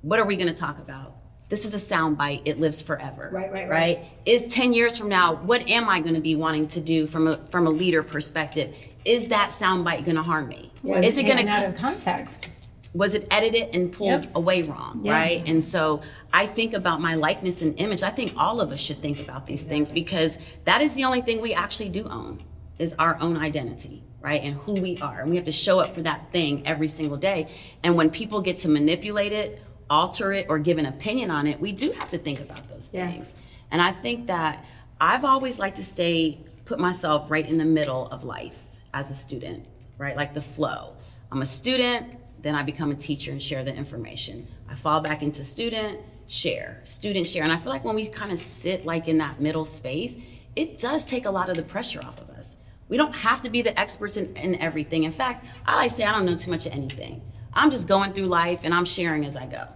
what are we going to talk about? This is a sound bite. It lives forever. Right, right, right. Right. Is 10 years from now, what am I going to be wanting to do from a from a leader perspective? Is that sound bite going to harm me? Was is it going taken out to of context? was it edited and pulled Yep. away wrong, Yeah. right? And so I think about my likeness and image. I think all of us should think about these things because that is the only thing we actually do own is our own identity, right? And who we are. And we have to show up for that thing every single day. And when people get to manipulate it, alter it, or give an opinion on it, we do have to think about those Yeah. things. And I think that I've always liked to stay, put myself right in the middle of life as a student, right? Like the flow. I'm a student, then I become a teacher and share the information. I fall back into student, share, student, share. And I feel like when we kind of sit like in that middle space, it does take a lot of the pressure off of us. We don't have to be the experts in, in everything. In fact, I like to say I don't know too much of anything. I'm just going through life and I'm sharing as I go.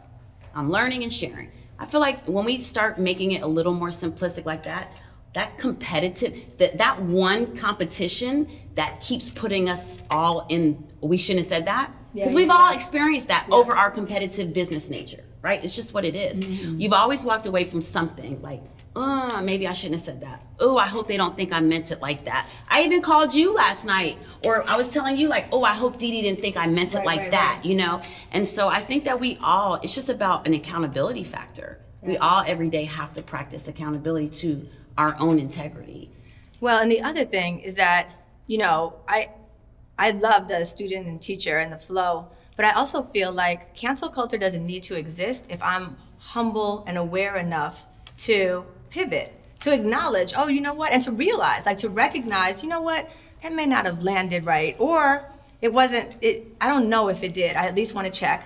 I'm learning and sharing. I feel like when we start making it a little more simplistic like that, that competitive, that that one competition that keeps putting us all in, we shouldn't have said that. Because we've all experienced that over our competitive business nature, right? It's just what it is. Mm-hmm. You've always walked away from something like, oh, maybe I shouldn't have said that. Oh, I hope they don't think I meant it like that. I even called you last night, or I was telling you, like, oh, I hope Dee Dee didn't think I meant it Right, like right, that right. you know and so i think that we all it's just about an accountability factor we all every day have to practice accountability to our own integrity Well, and the other thing is that, you know, I I love the student and teacher and the flow, but I also feel like cancel culture doesn't need to exist if I'm humble and aware enough to pivot, to acknowledge, oh, you know what, and to realize, like to recognize, you know what, that may not have landed right, or it wasn't. It, I don't know if it did. I at least want to check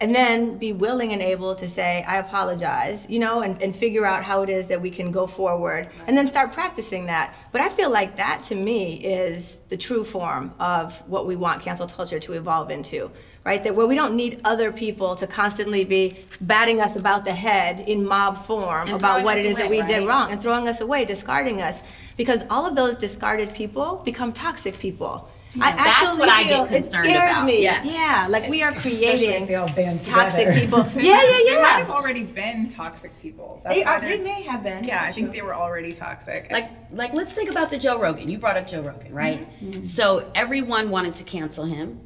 and then be willing and able to say i apologize you know and, and figure out how it is that we can go forward and then start practicing that but i feel like that to me is the true form of what we want cancel culture to evolve into right that where we don't need other people to constantly be batting us about the head in mob form And about what us it is that away, we did wrong and throwing us away discarding us because all of those discarded people become toxic people I That's actually what I get concerned it scares about, me. yes. Yeah, like we are creating if they all band toxic people. Yeah, yeah, yeah. They might have already been toxic people. That's They are. they're- They may have been. Yeah, I think they were already toxic. like like let's think about the joe rogan you brought up joe rogan right mm-hmm. so everyone wanted to cancel him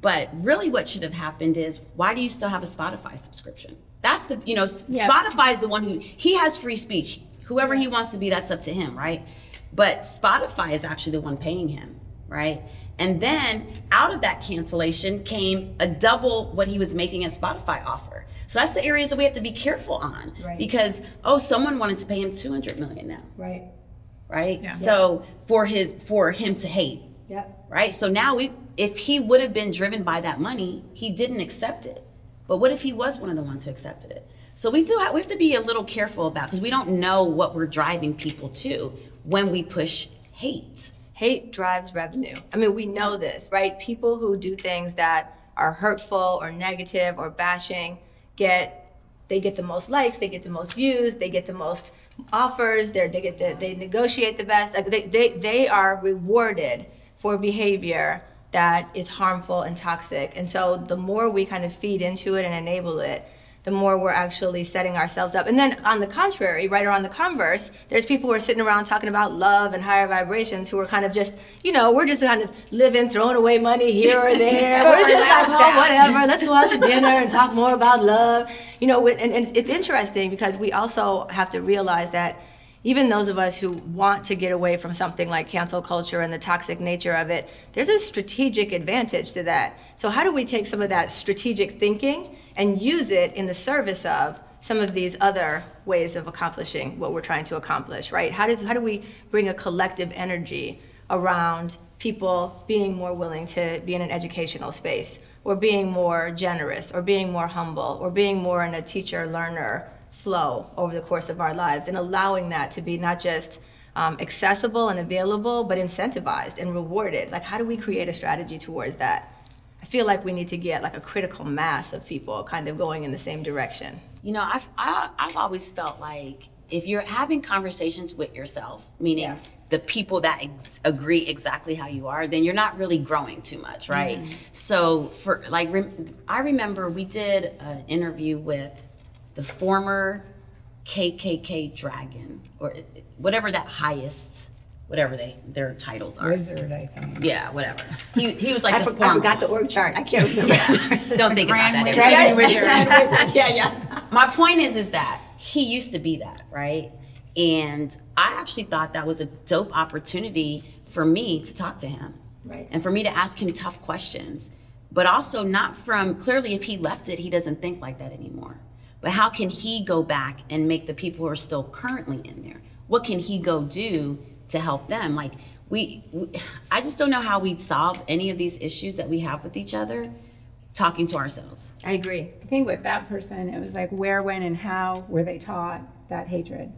but really what should have happened is why do you still have a spotify subscription that's the you know Yeah. spotify is the one who he has free speech whoever he wants to be that's up to him right but spotify is actually the one paying him right and then out of that cancellation came a double what he was making at spotify offer so that's the areas that we have to be careful on Right. because oh someone wanted to pay him 200 million now Right. right? Yeah. So for his for him to hate, Yep. right? So now we if he would have been driven by that money, he didn't accept it. But what if he was one of the ones who accepted it? So we do have, we have to be a little careful about because we don't know what we're driving people to when we push hate. Hate drives revenue. I mean, we know this, right? People who do things that are hurtful or negative or bashing get they get the most likes, they get the most views, they get the most offers. They're, they get the, they negotiate the best. Like they, they they are rewarded for behavior that is harmful and toxic. And so the more we kind of feed into it and enable it, the more we're actually setting ourselves up. And then on the contrary, right or on the converse, there's people who are sitting around talking about love and higher vibrations who are kind of just, you know, we're just kind of living, throwing away money here or there. [laughs] we're just like, oh, whatever. Let's go out to dinner and talk more about love. You know, and, and it's interesting because we also have to realize that even those of us who want to get away from something like cancel culture and the toxic nature of it, there's a strategic advantage to that. So, how do we take some of that strategic thinking and use it in the service of some of these other ways of accomplishing what we're trying to accomplish, right? How, does, how do we bring a collective energy around people being more willing to be in an educational space, or being more generous, or being more humble, or being more in a teacher learner flow over the course of our lives and allowing that to be not just um, accessible and available, but incentivized and rewarded. Like, how do we create a strategy towards that? I feel like we need to get like a critical mass of people kind of going in the same direction. You know, I've I, I've always felt like if you're having conversations with yourself, meaning Yeah. the people that ex- agree exactly how you are, then you're not really growing too much, right? So for like, rem- I remember we did an interview with the former KKK dragon or whatever that highest whatever they their titles are. Wizard, I think. Yeah, whatever. He, he was like I, the for, I former forgot the org chart. I can't remember. Don't think about Grand that. Wizard. Dragon Wizard. yeah, yeah. My point is, is that he used to be that, right? And I actually thought that was a dope opportunity for me to talk to him, Right. And for me to ask him tough questions, but also not from clearly if he left it, he doesn't think like that anymore. But how can he go back and make the people who are still currently in there? What can he go do to help them? Like we, we I just don't know how we'd solve any of these issues that we have with each other, talking to ourselves. I agree. I think with that person, it was like where, when, and how were they taught that hatred?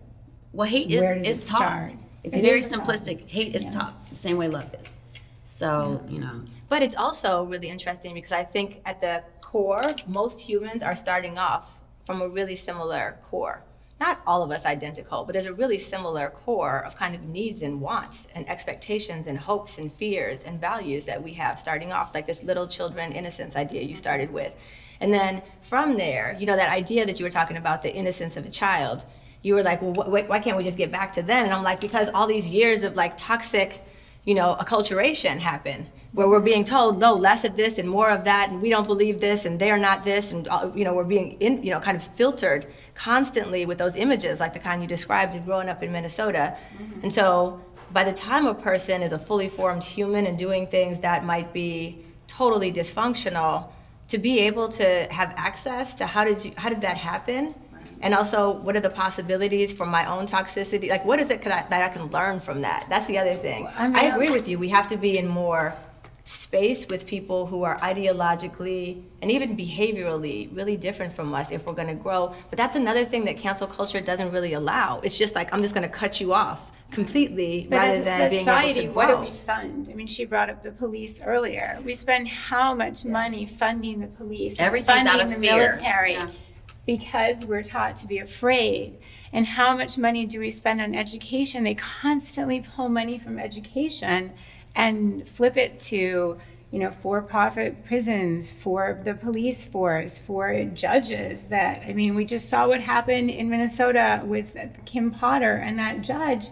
Well, hate is is it taught. start? It's It very is taught. simplistic. Hate is taught the same way love is. So you know, But it's also really interesting because I think at the core, most humans are starting off from a really similar core. Not all of us identical, but there's a really similar core of kind of needs and wants and expectations and hopes and fears and values that we have starting off, like this little children innocence idea you started with. And then from there, you know, that idea that you were talking about, the innocence of a child, you were like, well, wh- why can't we just get back to then? And I'm like, because all these years of like toxic, you know, acculturation happen where we're being told no less of this and more of that and we don't believe this and they're not this and uh, you know we're being in, you know kind of filtered constantly with those images like the kind you described of growing up in Minnesota. And so by the time a person is a fully formed human and doing things that might be totally dysfunctional to be able to have access to how did you how did that happen? And also what are the possibilities for my own toxicity? Like what is it that I, that I can learn from that? That's the other thing. I mean, I agree with you. We have to be in more space with people who are ideologically and even behaviorally really different from us if we're going to grow but that's another thing that cancel culture doesn't really allow it's just like i'm just going to cut you off completely But rather than being able society, to what do grow we fund? I mean, she brought up the police earlier. We spend how much money funding the police? Everything's out funding of the fear. military Yeah. because we're taught to be afraid. And how much money do we spend on education? They constantly pull money from education and flip it to, you know, for-profit prisons, for the police force, for judges. That I mean, we just saw what happened in Minnesota with Kim Potter and that judge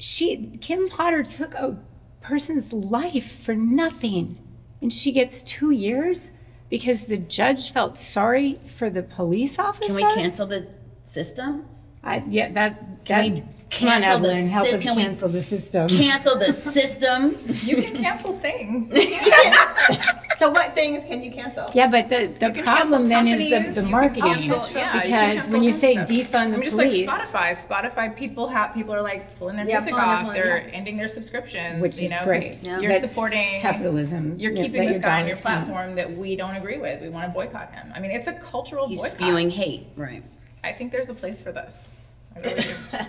she Kim Potter took a person's life for nothing and she gets 2 years because the judge felt sorry for the police officer. can we cancel the system? I, yeah, that Can that we come on, cancel the Evelyn, help sy- us can we cancel the system. Cancel the [laughs] system. You can cancel things. [laughs] so what things can you cancel yeah, but the, the problem then is the, the marketing. cancel- yeah, you can because cancel when you say stuff. defund I the mean, just police, like Spotify. Spotify people have people are like pulling their Yeah, music pulling it, off. pulling, They're yeah. ending their subscriptions. which you is know, 'cause great. You're That's supporting capitalism. You're Yeah, keeping that this guy on your dollars count. platform that we don't agree with. We want to boycott him. I mean, it's a cultural He's boycott. spewing hate. Right. I think there's a place for this. I really do. [laughs]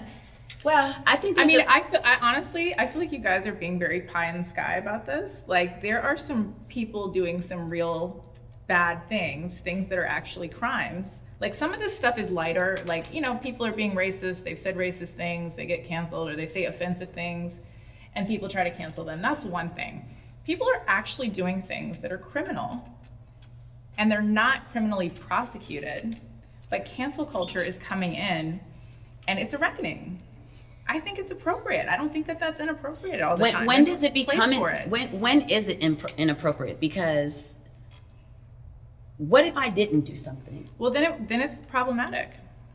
well I think. I mean, a- I feel. I honestly, I feel like you guys are being very pie in the sky about this. Like, there are some people doing some real bad things, things that are actually crimes. Like, some of this stuff is lighter. Like, you know, people are being racist. They've said racist things. They get canceled, or they say offensive things, and people try to cancel them. That's one thing. People are actually doing things that are criminal, and they're not criminally prosecuted. But cancel culture is coming in, and it's a reckoning. I think it's appropriate. I don't think that that's inappropriate all the when, time. when There's does it become for it? when when is it impro- inappropriate because what if i didn't do something well, then it, then it's problematic.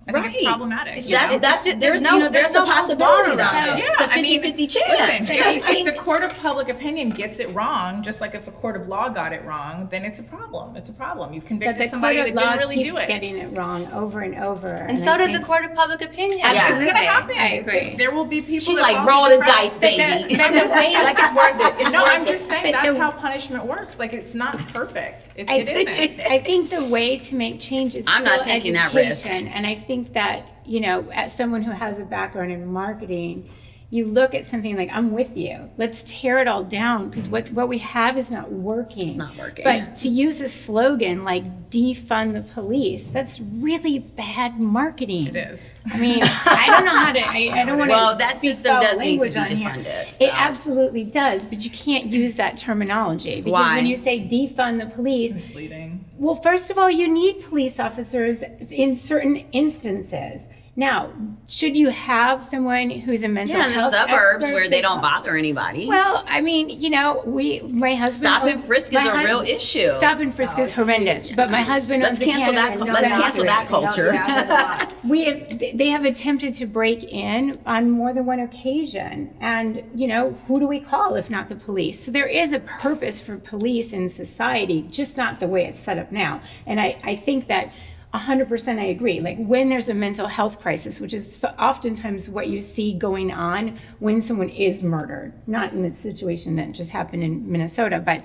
I think it's Right. problematic. It's you just- know? that's there's there's no- no you know, there's, there's a no possibility bar around around it. it. It's a I 50 mean, 50 chance. Listen, if, [laughs] if the court of public opinion gets it wrong, just like if a court of law got it wrong, then it's a problem. It's a problem. You've convicted somebody court that didn't really keeps do it. getting it wrong over and over. and so I does the court of public opinion Yeah. It's gonna happen. I agree. There will be people. she's like roll the dice baby But the way [laughs] like it's worth it it's No, I'm just saying that's how punishment works. Like it's not perfect. I, it isn't. I think the way to make change is I'm not taking that risk. And I think that, you know, as someone who has a background in marketing, you look at something like, I'm with you. Let's tear it all down because what, what we have is not working. It's not working. But to use a slogan like defund the police, that's really bad marketing. It is. I mean, I don't know how to. I, I don't want to. Well, that system does need to be on defunded, so. It absolutely does, but you can't use that terminology because Why? when you say defund the police, Misleading. Well, first of all, you need police officers in certain instances. Now, should you have someone who's a mental Yeah, in the suburbs expert? where they don't bother anybody. Well, I mean, you know, we my husband Stop and frisk is a hus- real issue. Stop and frisk is oh, horrendous, but my husband Let's owns a cancel that- cannabis let's cancel that culture. Yeah, that's a lot. [laughs] We have, they have attempted to break in on more than one occasion. And, you know, who do we call if not the police? So there is a purpose for police in society, just not the way it's set up now. And I, I think that 100% I agree. Like when there's a mental health crisis, which is oftentimes what you see going on when someone is murdered, not in the situation that just happened in Minnesota, but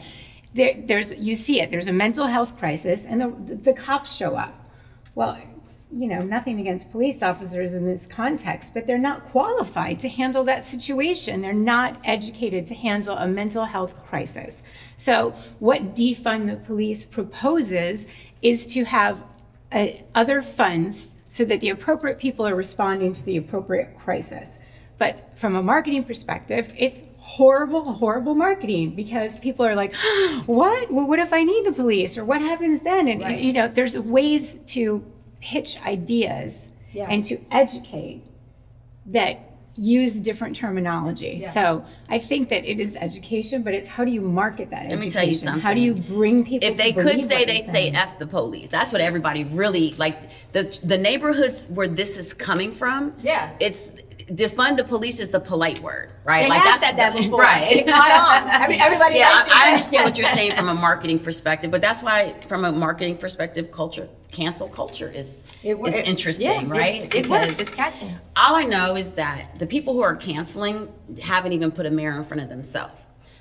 there, there's you see it. There's a mental health crisis, and the, the cops show up. Well, you know, nothing against police officers in this context, but they're not qualified to handle that situation. They're not educated to handle a mental health crisis. So, what defund the police proposes is to have uh, other funds so that the appropriate people are responding to the appropriate crisis. But from a marketing perspective, it's horrible, horrible marketing because people are like, [gasps] what? Well, what if I need the police? Or what happens then? And, Right. you know, there's ways to pitch ideas Yeah. and to educate that use different terminology. Yeah. So I think that it is education, but it's how do you market that education? Let me tell you something. How do you bring people if to they could say they say saying? f the police that's what everybody really like the the neighborhoods where this is coming from Yeah. it's defund the police is the polite word right They like have said that [laughs] before. right It caught on. Every- everybody yeah. I, I understand what you're saying from a marketing perspective but that's why from a marketing perspective culture cancel culture is It is it- interesting yeah, it- right it works. It's catching. all I know is that the people who are canceling haven't even put a mirror in front of themselves.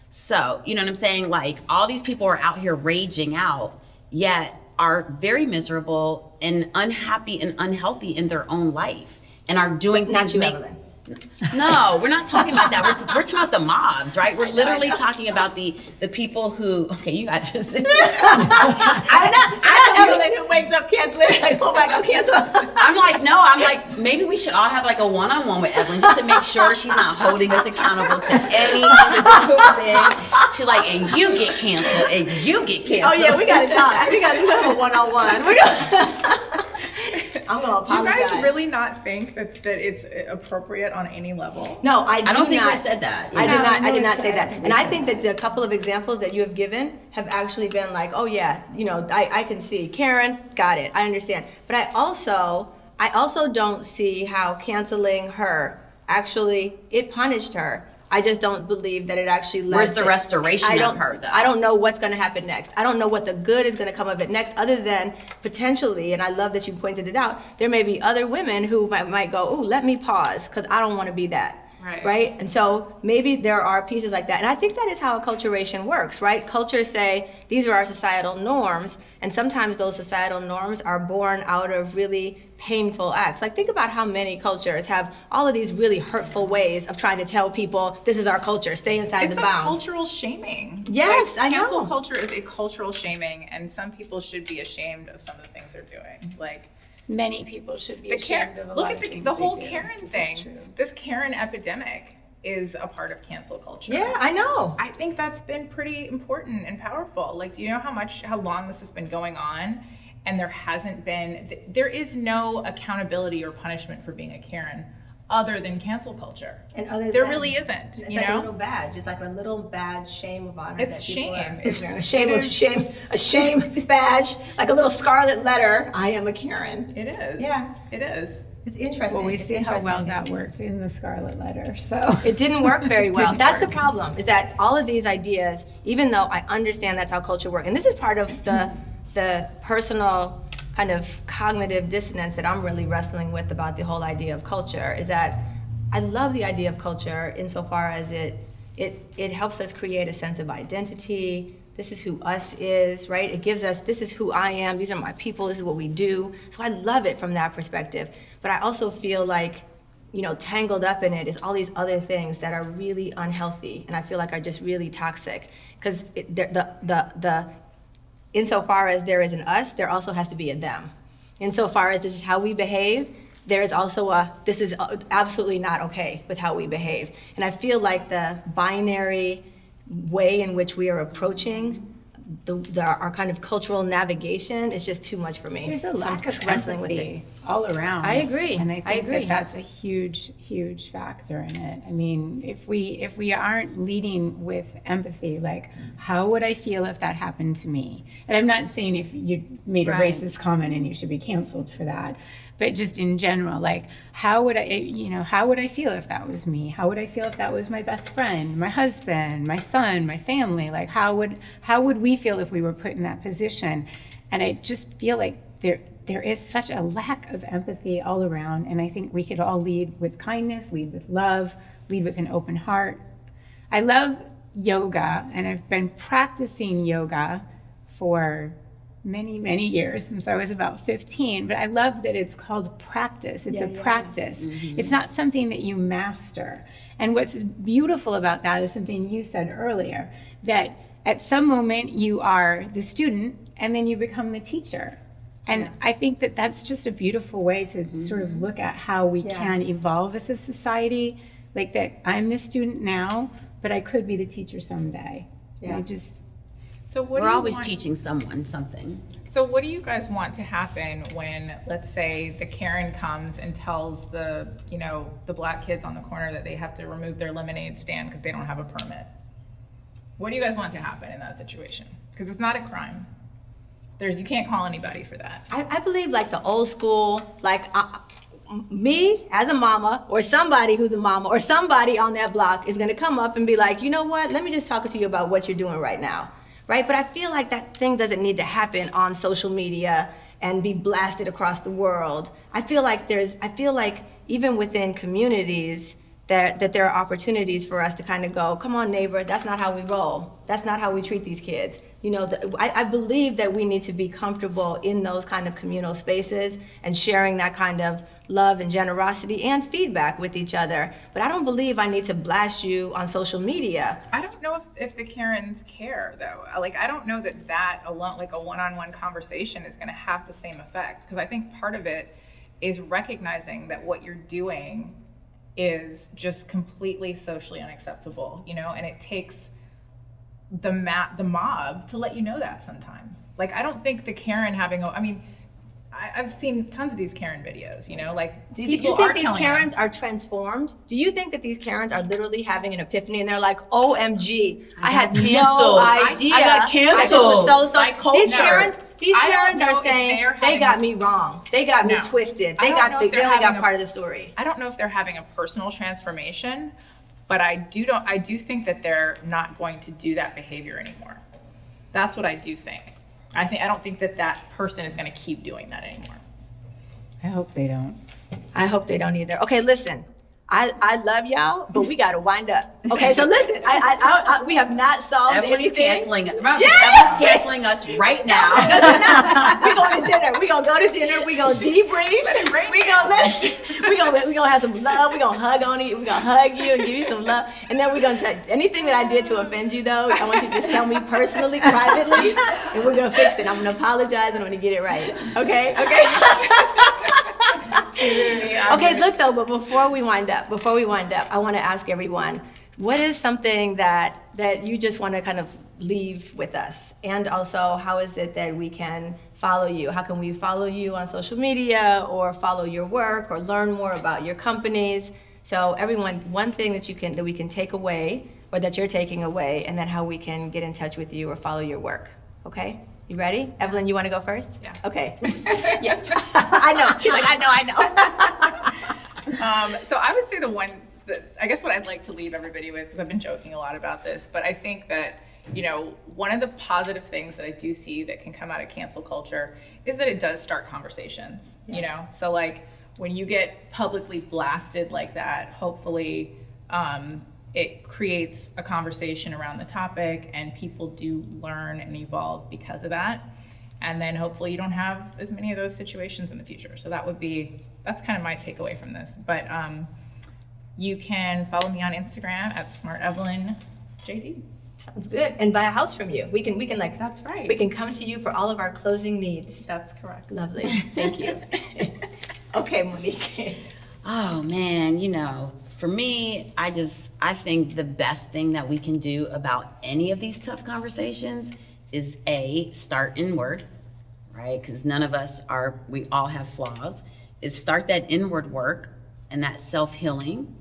So, you know what I'm saying? Like, all these people are out here raging out, yet are very miserable and unhappy and unhealthy in their own life and are doing Not things make. No, we're not talking about that. We're, t- we're talking about the mobs, right? We're literally talking about the the people who. Okay, you guys [laughs] just. I'm not, I'm not Evelyn who wakes up canceling. Like, oh my God, cancel. I'm like, no, I'm like, maybe we should all have like a one on one with Evelyn just to make sure she's not holding us accountable to any thing. She's like, and you get canceled, and you get canceled. Oh yeah, we gotta talk. We gotta, we gotta have a one-on-one. We gotta. I'm gonna Do you apologize. guys really not think that, that it's appropriate on any level? No, I, do I don't think not. we said that. I No, did not. I no, did not say not. that. And I think that the couple of examples that you have given have actually been like, oh yeah, you know, I, I can see Karen, got it, I understand. But I also, I also don't see how canceling her actually it punished her. I just don't believe that it actually led Where's the to- restoration I of don't- her, though? I don't know what's going to happen next. I don't know what the good is going to come of it next, other than potentially, and I love that you pointed it out. There may be other women who might, might go, "Ooh, let me pause," because I don't want to be that. Right. Right. And so maybe there are pieces like that. And I think that is how acculturation works, right? Cultures say these are our societal norms, and sometimes those societal norms are born out of really painful acts. Like think about how many cultures have all of these really hurtful ways of trying to tell people this is our culture, stay inside It's the a bounds. cultural shaming. Yes, I know. cancel culture is a cultural shaming, and some people should be ashamed of some of the things they're doing. Like Many people should be the ashamed Karen, of a look lot at the, things the whole. Karen thing. true. This Karen epidemic is a part of cancel culture. Yeah, I know. I think that's been pretty important and powerful. Like, do you know how much, how long this has been going on? And there hasn't been, there is no accountability or punishment for being a Karen other than cancel culture. And other there than- really isn't, It's you like a little badge. It's like a little badge, shame of honor. It's that shame. Are, It's- a shame it of is- shame. A shame [laughs] badge, like a little scarlet letter. I am a Karen. It is. Yeah. It is. It's interesting. Well, we It's see how well that worked in the Scarlet Letter. So It didn't work very [laughs] well. That's work. the problem. Is that all of these ideas, even though I understand that's how culture works, and this is part of the the personal kind of cognitive dissonance that I'm really wrestling with about the whole idea of culture, is that I love the idea of culture insofar as it it it helps us create a sense of identity. This is who us is, right? It gives us this is who I am. These are my people. This is what we do. So I love it from that perspective. But I also feel like you know, tangled up in it is all these other things that are really unhealthy and I feel like are just really toxic. Because the, the, the, the, insofar as there is an us, there also has to be a them. Insofar as this is how we behave, there is also a this is absolutely not okay with how we behave. And I feel like the binary way in which we are approaching the, the our kind of cultural navigation is just too much for me. There's a So I'm lack of wrestling with it. all around. I agree. and I I agree. that that's a huge, huge factor in it. I mean, if we if we aren't leading with empathy, like how would I feel if that happened to me? And I'm not saying if you made a Right. racist comment and you should be canceled for that, but just in general, like how would I, you know, how would I feel if that was me? How would I feel if that was my best friend, my husband, my son, my family? Like how would how would we feel if we were put in that position? And I just feel like there there is such a lack of empathy all around, and I think we could all lead with kindness, lead with love, lead with an open heart. I love yoga, and I've been practicing yoga for many, many years since I was about 15. But I love that it's called practice. It's a practice, mm-hmm. it's not something that you master. And what's beautiful about that is something you said earlier that at some moment you are the student and then you become the teacher. And I think that that's just a beautiful way to mm-hmm. sort of look at how we can evolve as a society. Like that, I'm the student now, but I could be the teacher someday. And I just, So what We're you always want- teaching someone something. So what do you guys want to happen when, let's say, the Karen comes and tells the, you know, the black kids on the corner that they have to remove their lemonade stand because they don't have a permit? What do you guys want to happen in that situation? Because it's not a crime. There's, you can't call anybody for that. I, I believe like the old school, like uh, me as a mama or somebody who's a mama or somebody on that block is gonna come up and be like, you know what? Let me just talk to you about what you're doing right now, right? But I feel like that thing doesn't need to happen on social media and be blasted across the world. I feel like there's, I feel like even within communities, that, that there are opportunities for us to kind of go, come on, neighbor, that's not how we roll. That's not how we treat these kids. You know, the, I, I believe that we need to be comfortable in those kind of communal spaces and sharing that kind of love and generosity and feedback with each other. But I don't believe I need to blast you on social media. I don't know if, if the Karens care though. Like I don't know that that alone, like a one-on-one conversation, is going to have the same effect. Because I think part of it is recognizing that what you're doing is just completely socially unacceptable. You know, and it takes the mat the mob to let you know that sometimes. Like I don't think the Karen having a, I mean. I, I've seen tons of these Karen videos, you know, like Do you, people you think these Karens them, are transformed? Do you think that these Karens are literally having an epiphany and they're like, OMG, I, had got no canceled. I- idea. I got I was canceled so, so, these Karens, these Karens are saying they got a- me wrong. They got me twisted. They got the, they only got a- part of the story. I don't know if they're having a personal transformation, but I do don't I do think that they're not going to do that behavior anymore. That's what I do think. I think I don't think that that person is going to keep doing that anymore. I hope they don't. I hope they don't either. Okay, listen. I, I love y'all, but we got to wind up. Okay, so listen. I, I, I, I we have not solved Everyone's anything. canceling. Remember, Yeah! everyone's canceling us right now. [laughs] we going to dinner. We gonna go to dinner. We gonna debrief. rain We gonna let, we gonna we gonna have some love. We gonna hug on you. We gonna hug you and give you some love. And then we're gonna tell anything that I did to offend you though. I want you to just tell me personally, privately, and we're gonna fix it. I'm gonna apologize and I'm gonna get it right. Okay. Okay. [laughs] [laughs] okay. Look though, but before we wind up, before we wind up, I want to ask everyone, what is something that that you just want to kind of leave with us, and also how is it that we can follow you? How can we follow you on social media, or follow your work, or learn more about your companies? So everyone, one thing that you can that we can take away, or that you're taking away, and then how we can get in touch with you or follow your work. Okay. You ready? Evelyn, you want to go first? Yeah. Okay. [laughs] yeah. [laughs] I know. She's like, I know, I know. [laughs] Um, so I would say the one that I guess what I'd like to leave everybody with, because I've been joking a lot about this, but I think that you know one of the positive things that I do see that can come out of cancel culture is that it does start conversations. You know, so like when you get publicly blasted like that, hopefully. Um, it creates a conversation around the topic, and people do learn and evolve because of that. And then hopefully you don't have as many of those situations in the future. So that would be that's kind of my takeaway from this. But um, you can follow me on Instagram at smart evelyn jd Sounds good. And buy a house from you. We can we can like That's right. We can come to you for all of our closing needs. That's correct. Lovely. Thank you. [laughs] [laughs] okay, Monique. Oh man, you know, for me, I just I think the best thing that we can do about any of these tough conversations is A, start inward, right? Because none of us are, we all have flaws. Is start that inward work and that self healing,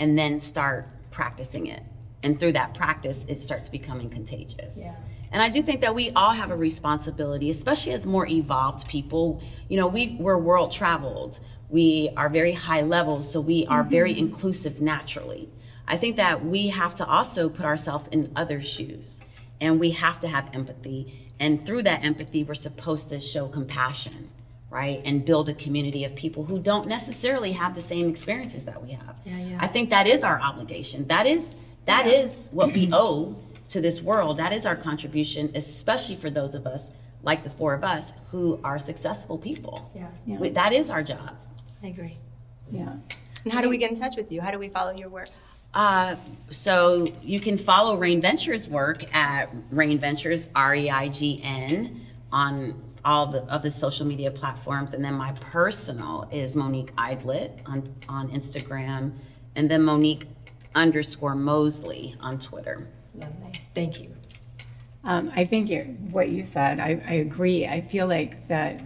and then start practicing it. And through that practice, it starts becoming contagious. And I do think that we all have a responsibility, especially as more evolved people. You know, we we're world traveled. We are very high level, so we are mm-hmm. very inclusive naturally. I think that we have to also put ourselves in other shoes and we have to have empathy. And through that empathy, we're supposed to show compassion, right? And build a community of people who don't necessarily have the same experiences that we have. Yeah, yeah. I think that is our obligation. That is that is what we owe to this world. That is our contribution, especially for those of us like the four of us who are successful people. Yeah. Yeah. We- That is our job. I agree. Yeah. And how do we get in touch with you? How do we follow your work? Uh, so you can follow Reign Ventures work at Reign Ventures R E I G N on all the of the social media platforms, and then my personal is Monique Idlett on on Instagram, and then Monique underscore Mosley on Twitter. Lovely. Thank you. Um, I think it, what you said, I, I agree. I feel like that,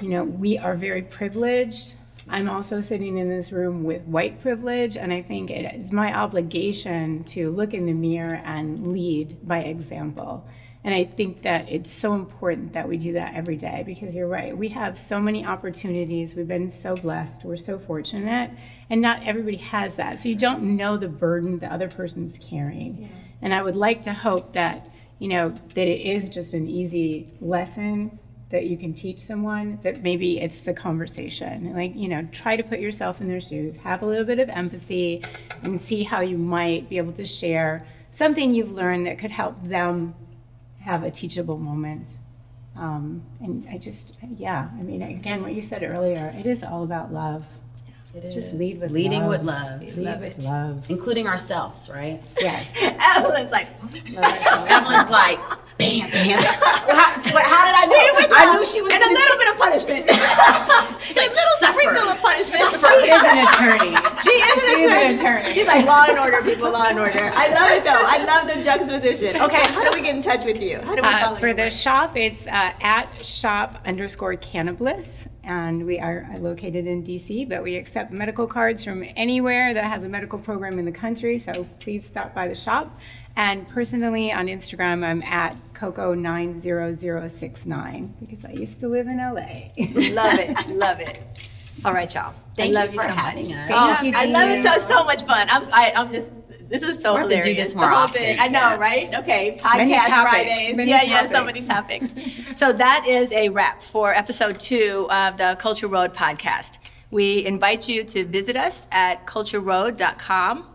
you know, we are very privileged. I'm also sitting in this room with white privilege, and I think it is my obligation to look in the mirror and lead by example. And I think that it's so important that we do that every day because you're right. We have so many opportunities. We've been so blessed. We're so fortunate. And not everybody has that. So you don't know the burden the other person's carrying. And I would like to hope that, you know, that it is just an easy lesson that you can teach someone, that maybe it's the conversation. Like, you know, try to put yourself in their shoes, have a little bit of empathy, and see how you might be able to share something you've learned that could help them have a teachable moment. Um, and I just, yeah, I mean, again, what you said earlier, it is all about love. It Just is. lead with leading love. with love, Lead Love with it. love. including ourselves, right? Yes. [laughs] Evelyn's like, [laughs] Evelyn's like, bam, bam. [laughs] how, but how did I know? I knew she was and a gonna little bit of punishment. [laughs] She's like, a little suffer. sprinkle of punishment. She is an attorney. [laughs] She is an She is attorney. an attorney. She's like law and order, people, law and order. I love it though. I love the juxtaposition. Okay, how do we get in touch with you? How do we Uh, follow for your the shop, it's uh, at shop underscore cannabliss, and we are located in DC, but we accept medical cards from anywhere that has a medical program in the country. So please stop by the shop. And personally on Instagram, I'm at Coco90069 because I used to live in LA. Love it, [laughs] love it. All right, y'all. Thank I love you for so having much. us. Oh, you, I love it. So so much fun. I'm I, I'm just this is so We'll have to hilarious. do this The more whole often, thing. I know, yeah. right? Okay, podcast topics, Fridays. many yeah, yeah, so many topics. so that is a wrap for episode two of the Culture Road podcast. We invite you to visit us at cultureroad.com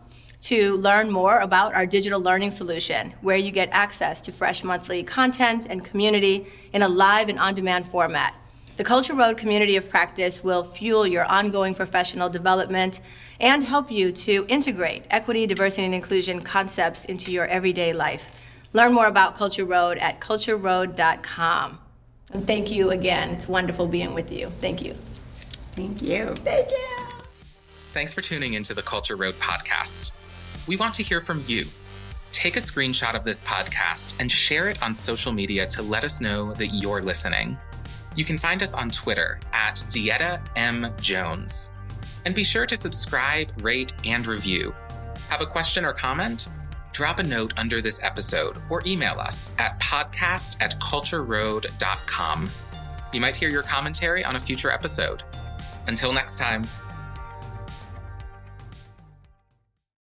to learn more about our digital learning solution, where you get access to fresh monthly content and community in a live and on demand format. The Culture Road community of practice will fuel your ongoing professional development and help you to integrate equity, diversity, and inclusion concepts into your everyday life. Learn more about Culture Road at cultureroad.com. And thank you again. It's wonderful being with you. Thank you. Thank you. Thank you. Thanks for tuning into the Culture Road podcast. We want to hear from you. Take a screenshot of this podcast and share it on social media to let us know that you're listening. You can find us on Twitter at DeEtta M. Jones. And be sure to subscribe, rate, and review. Have a question or comment? Drop a note under this episode or email us at podcast at cultureroad.com. You might hear your commentary on a future episode. Until next time,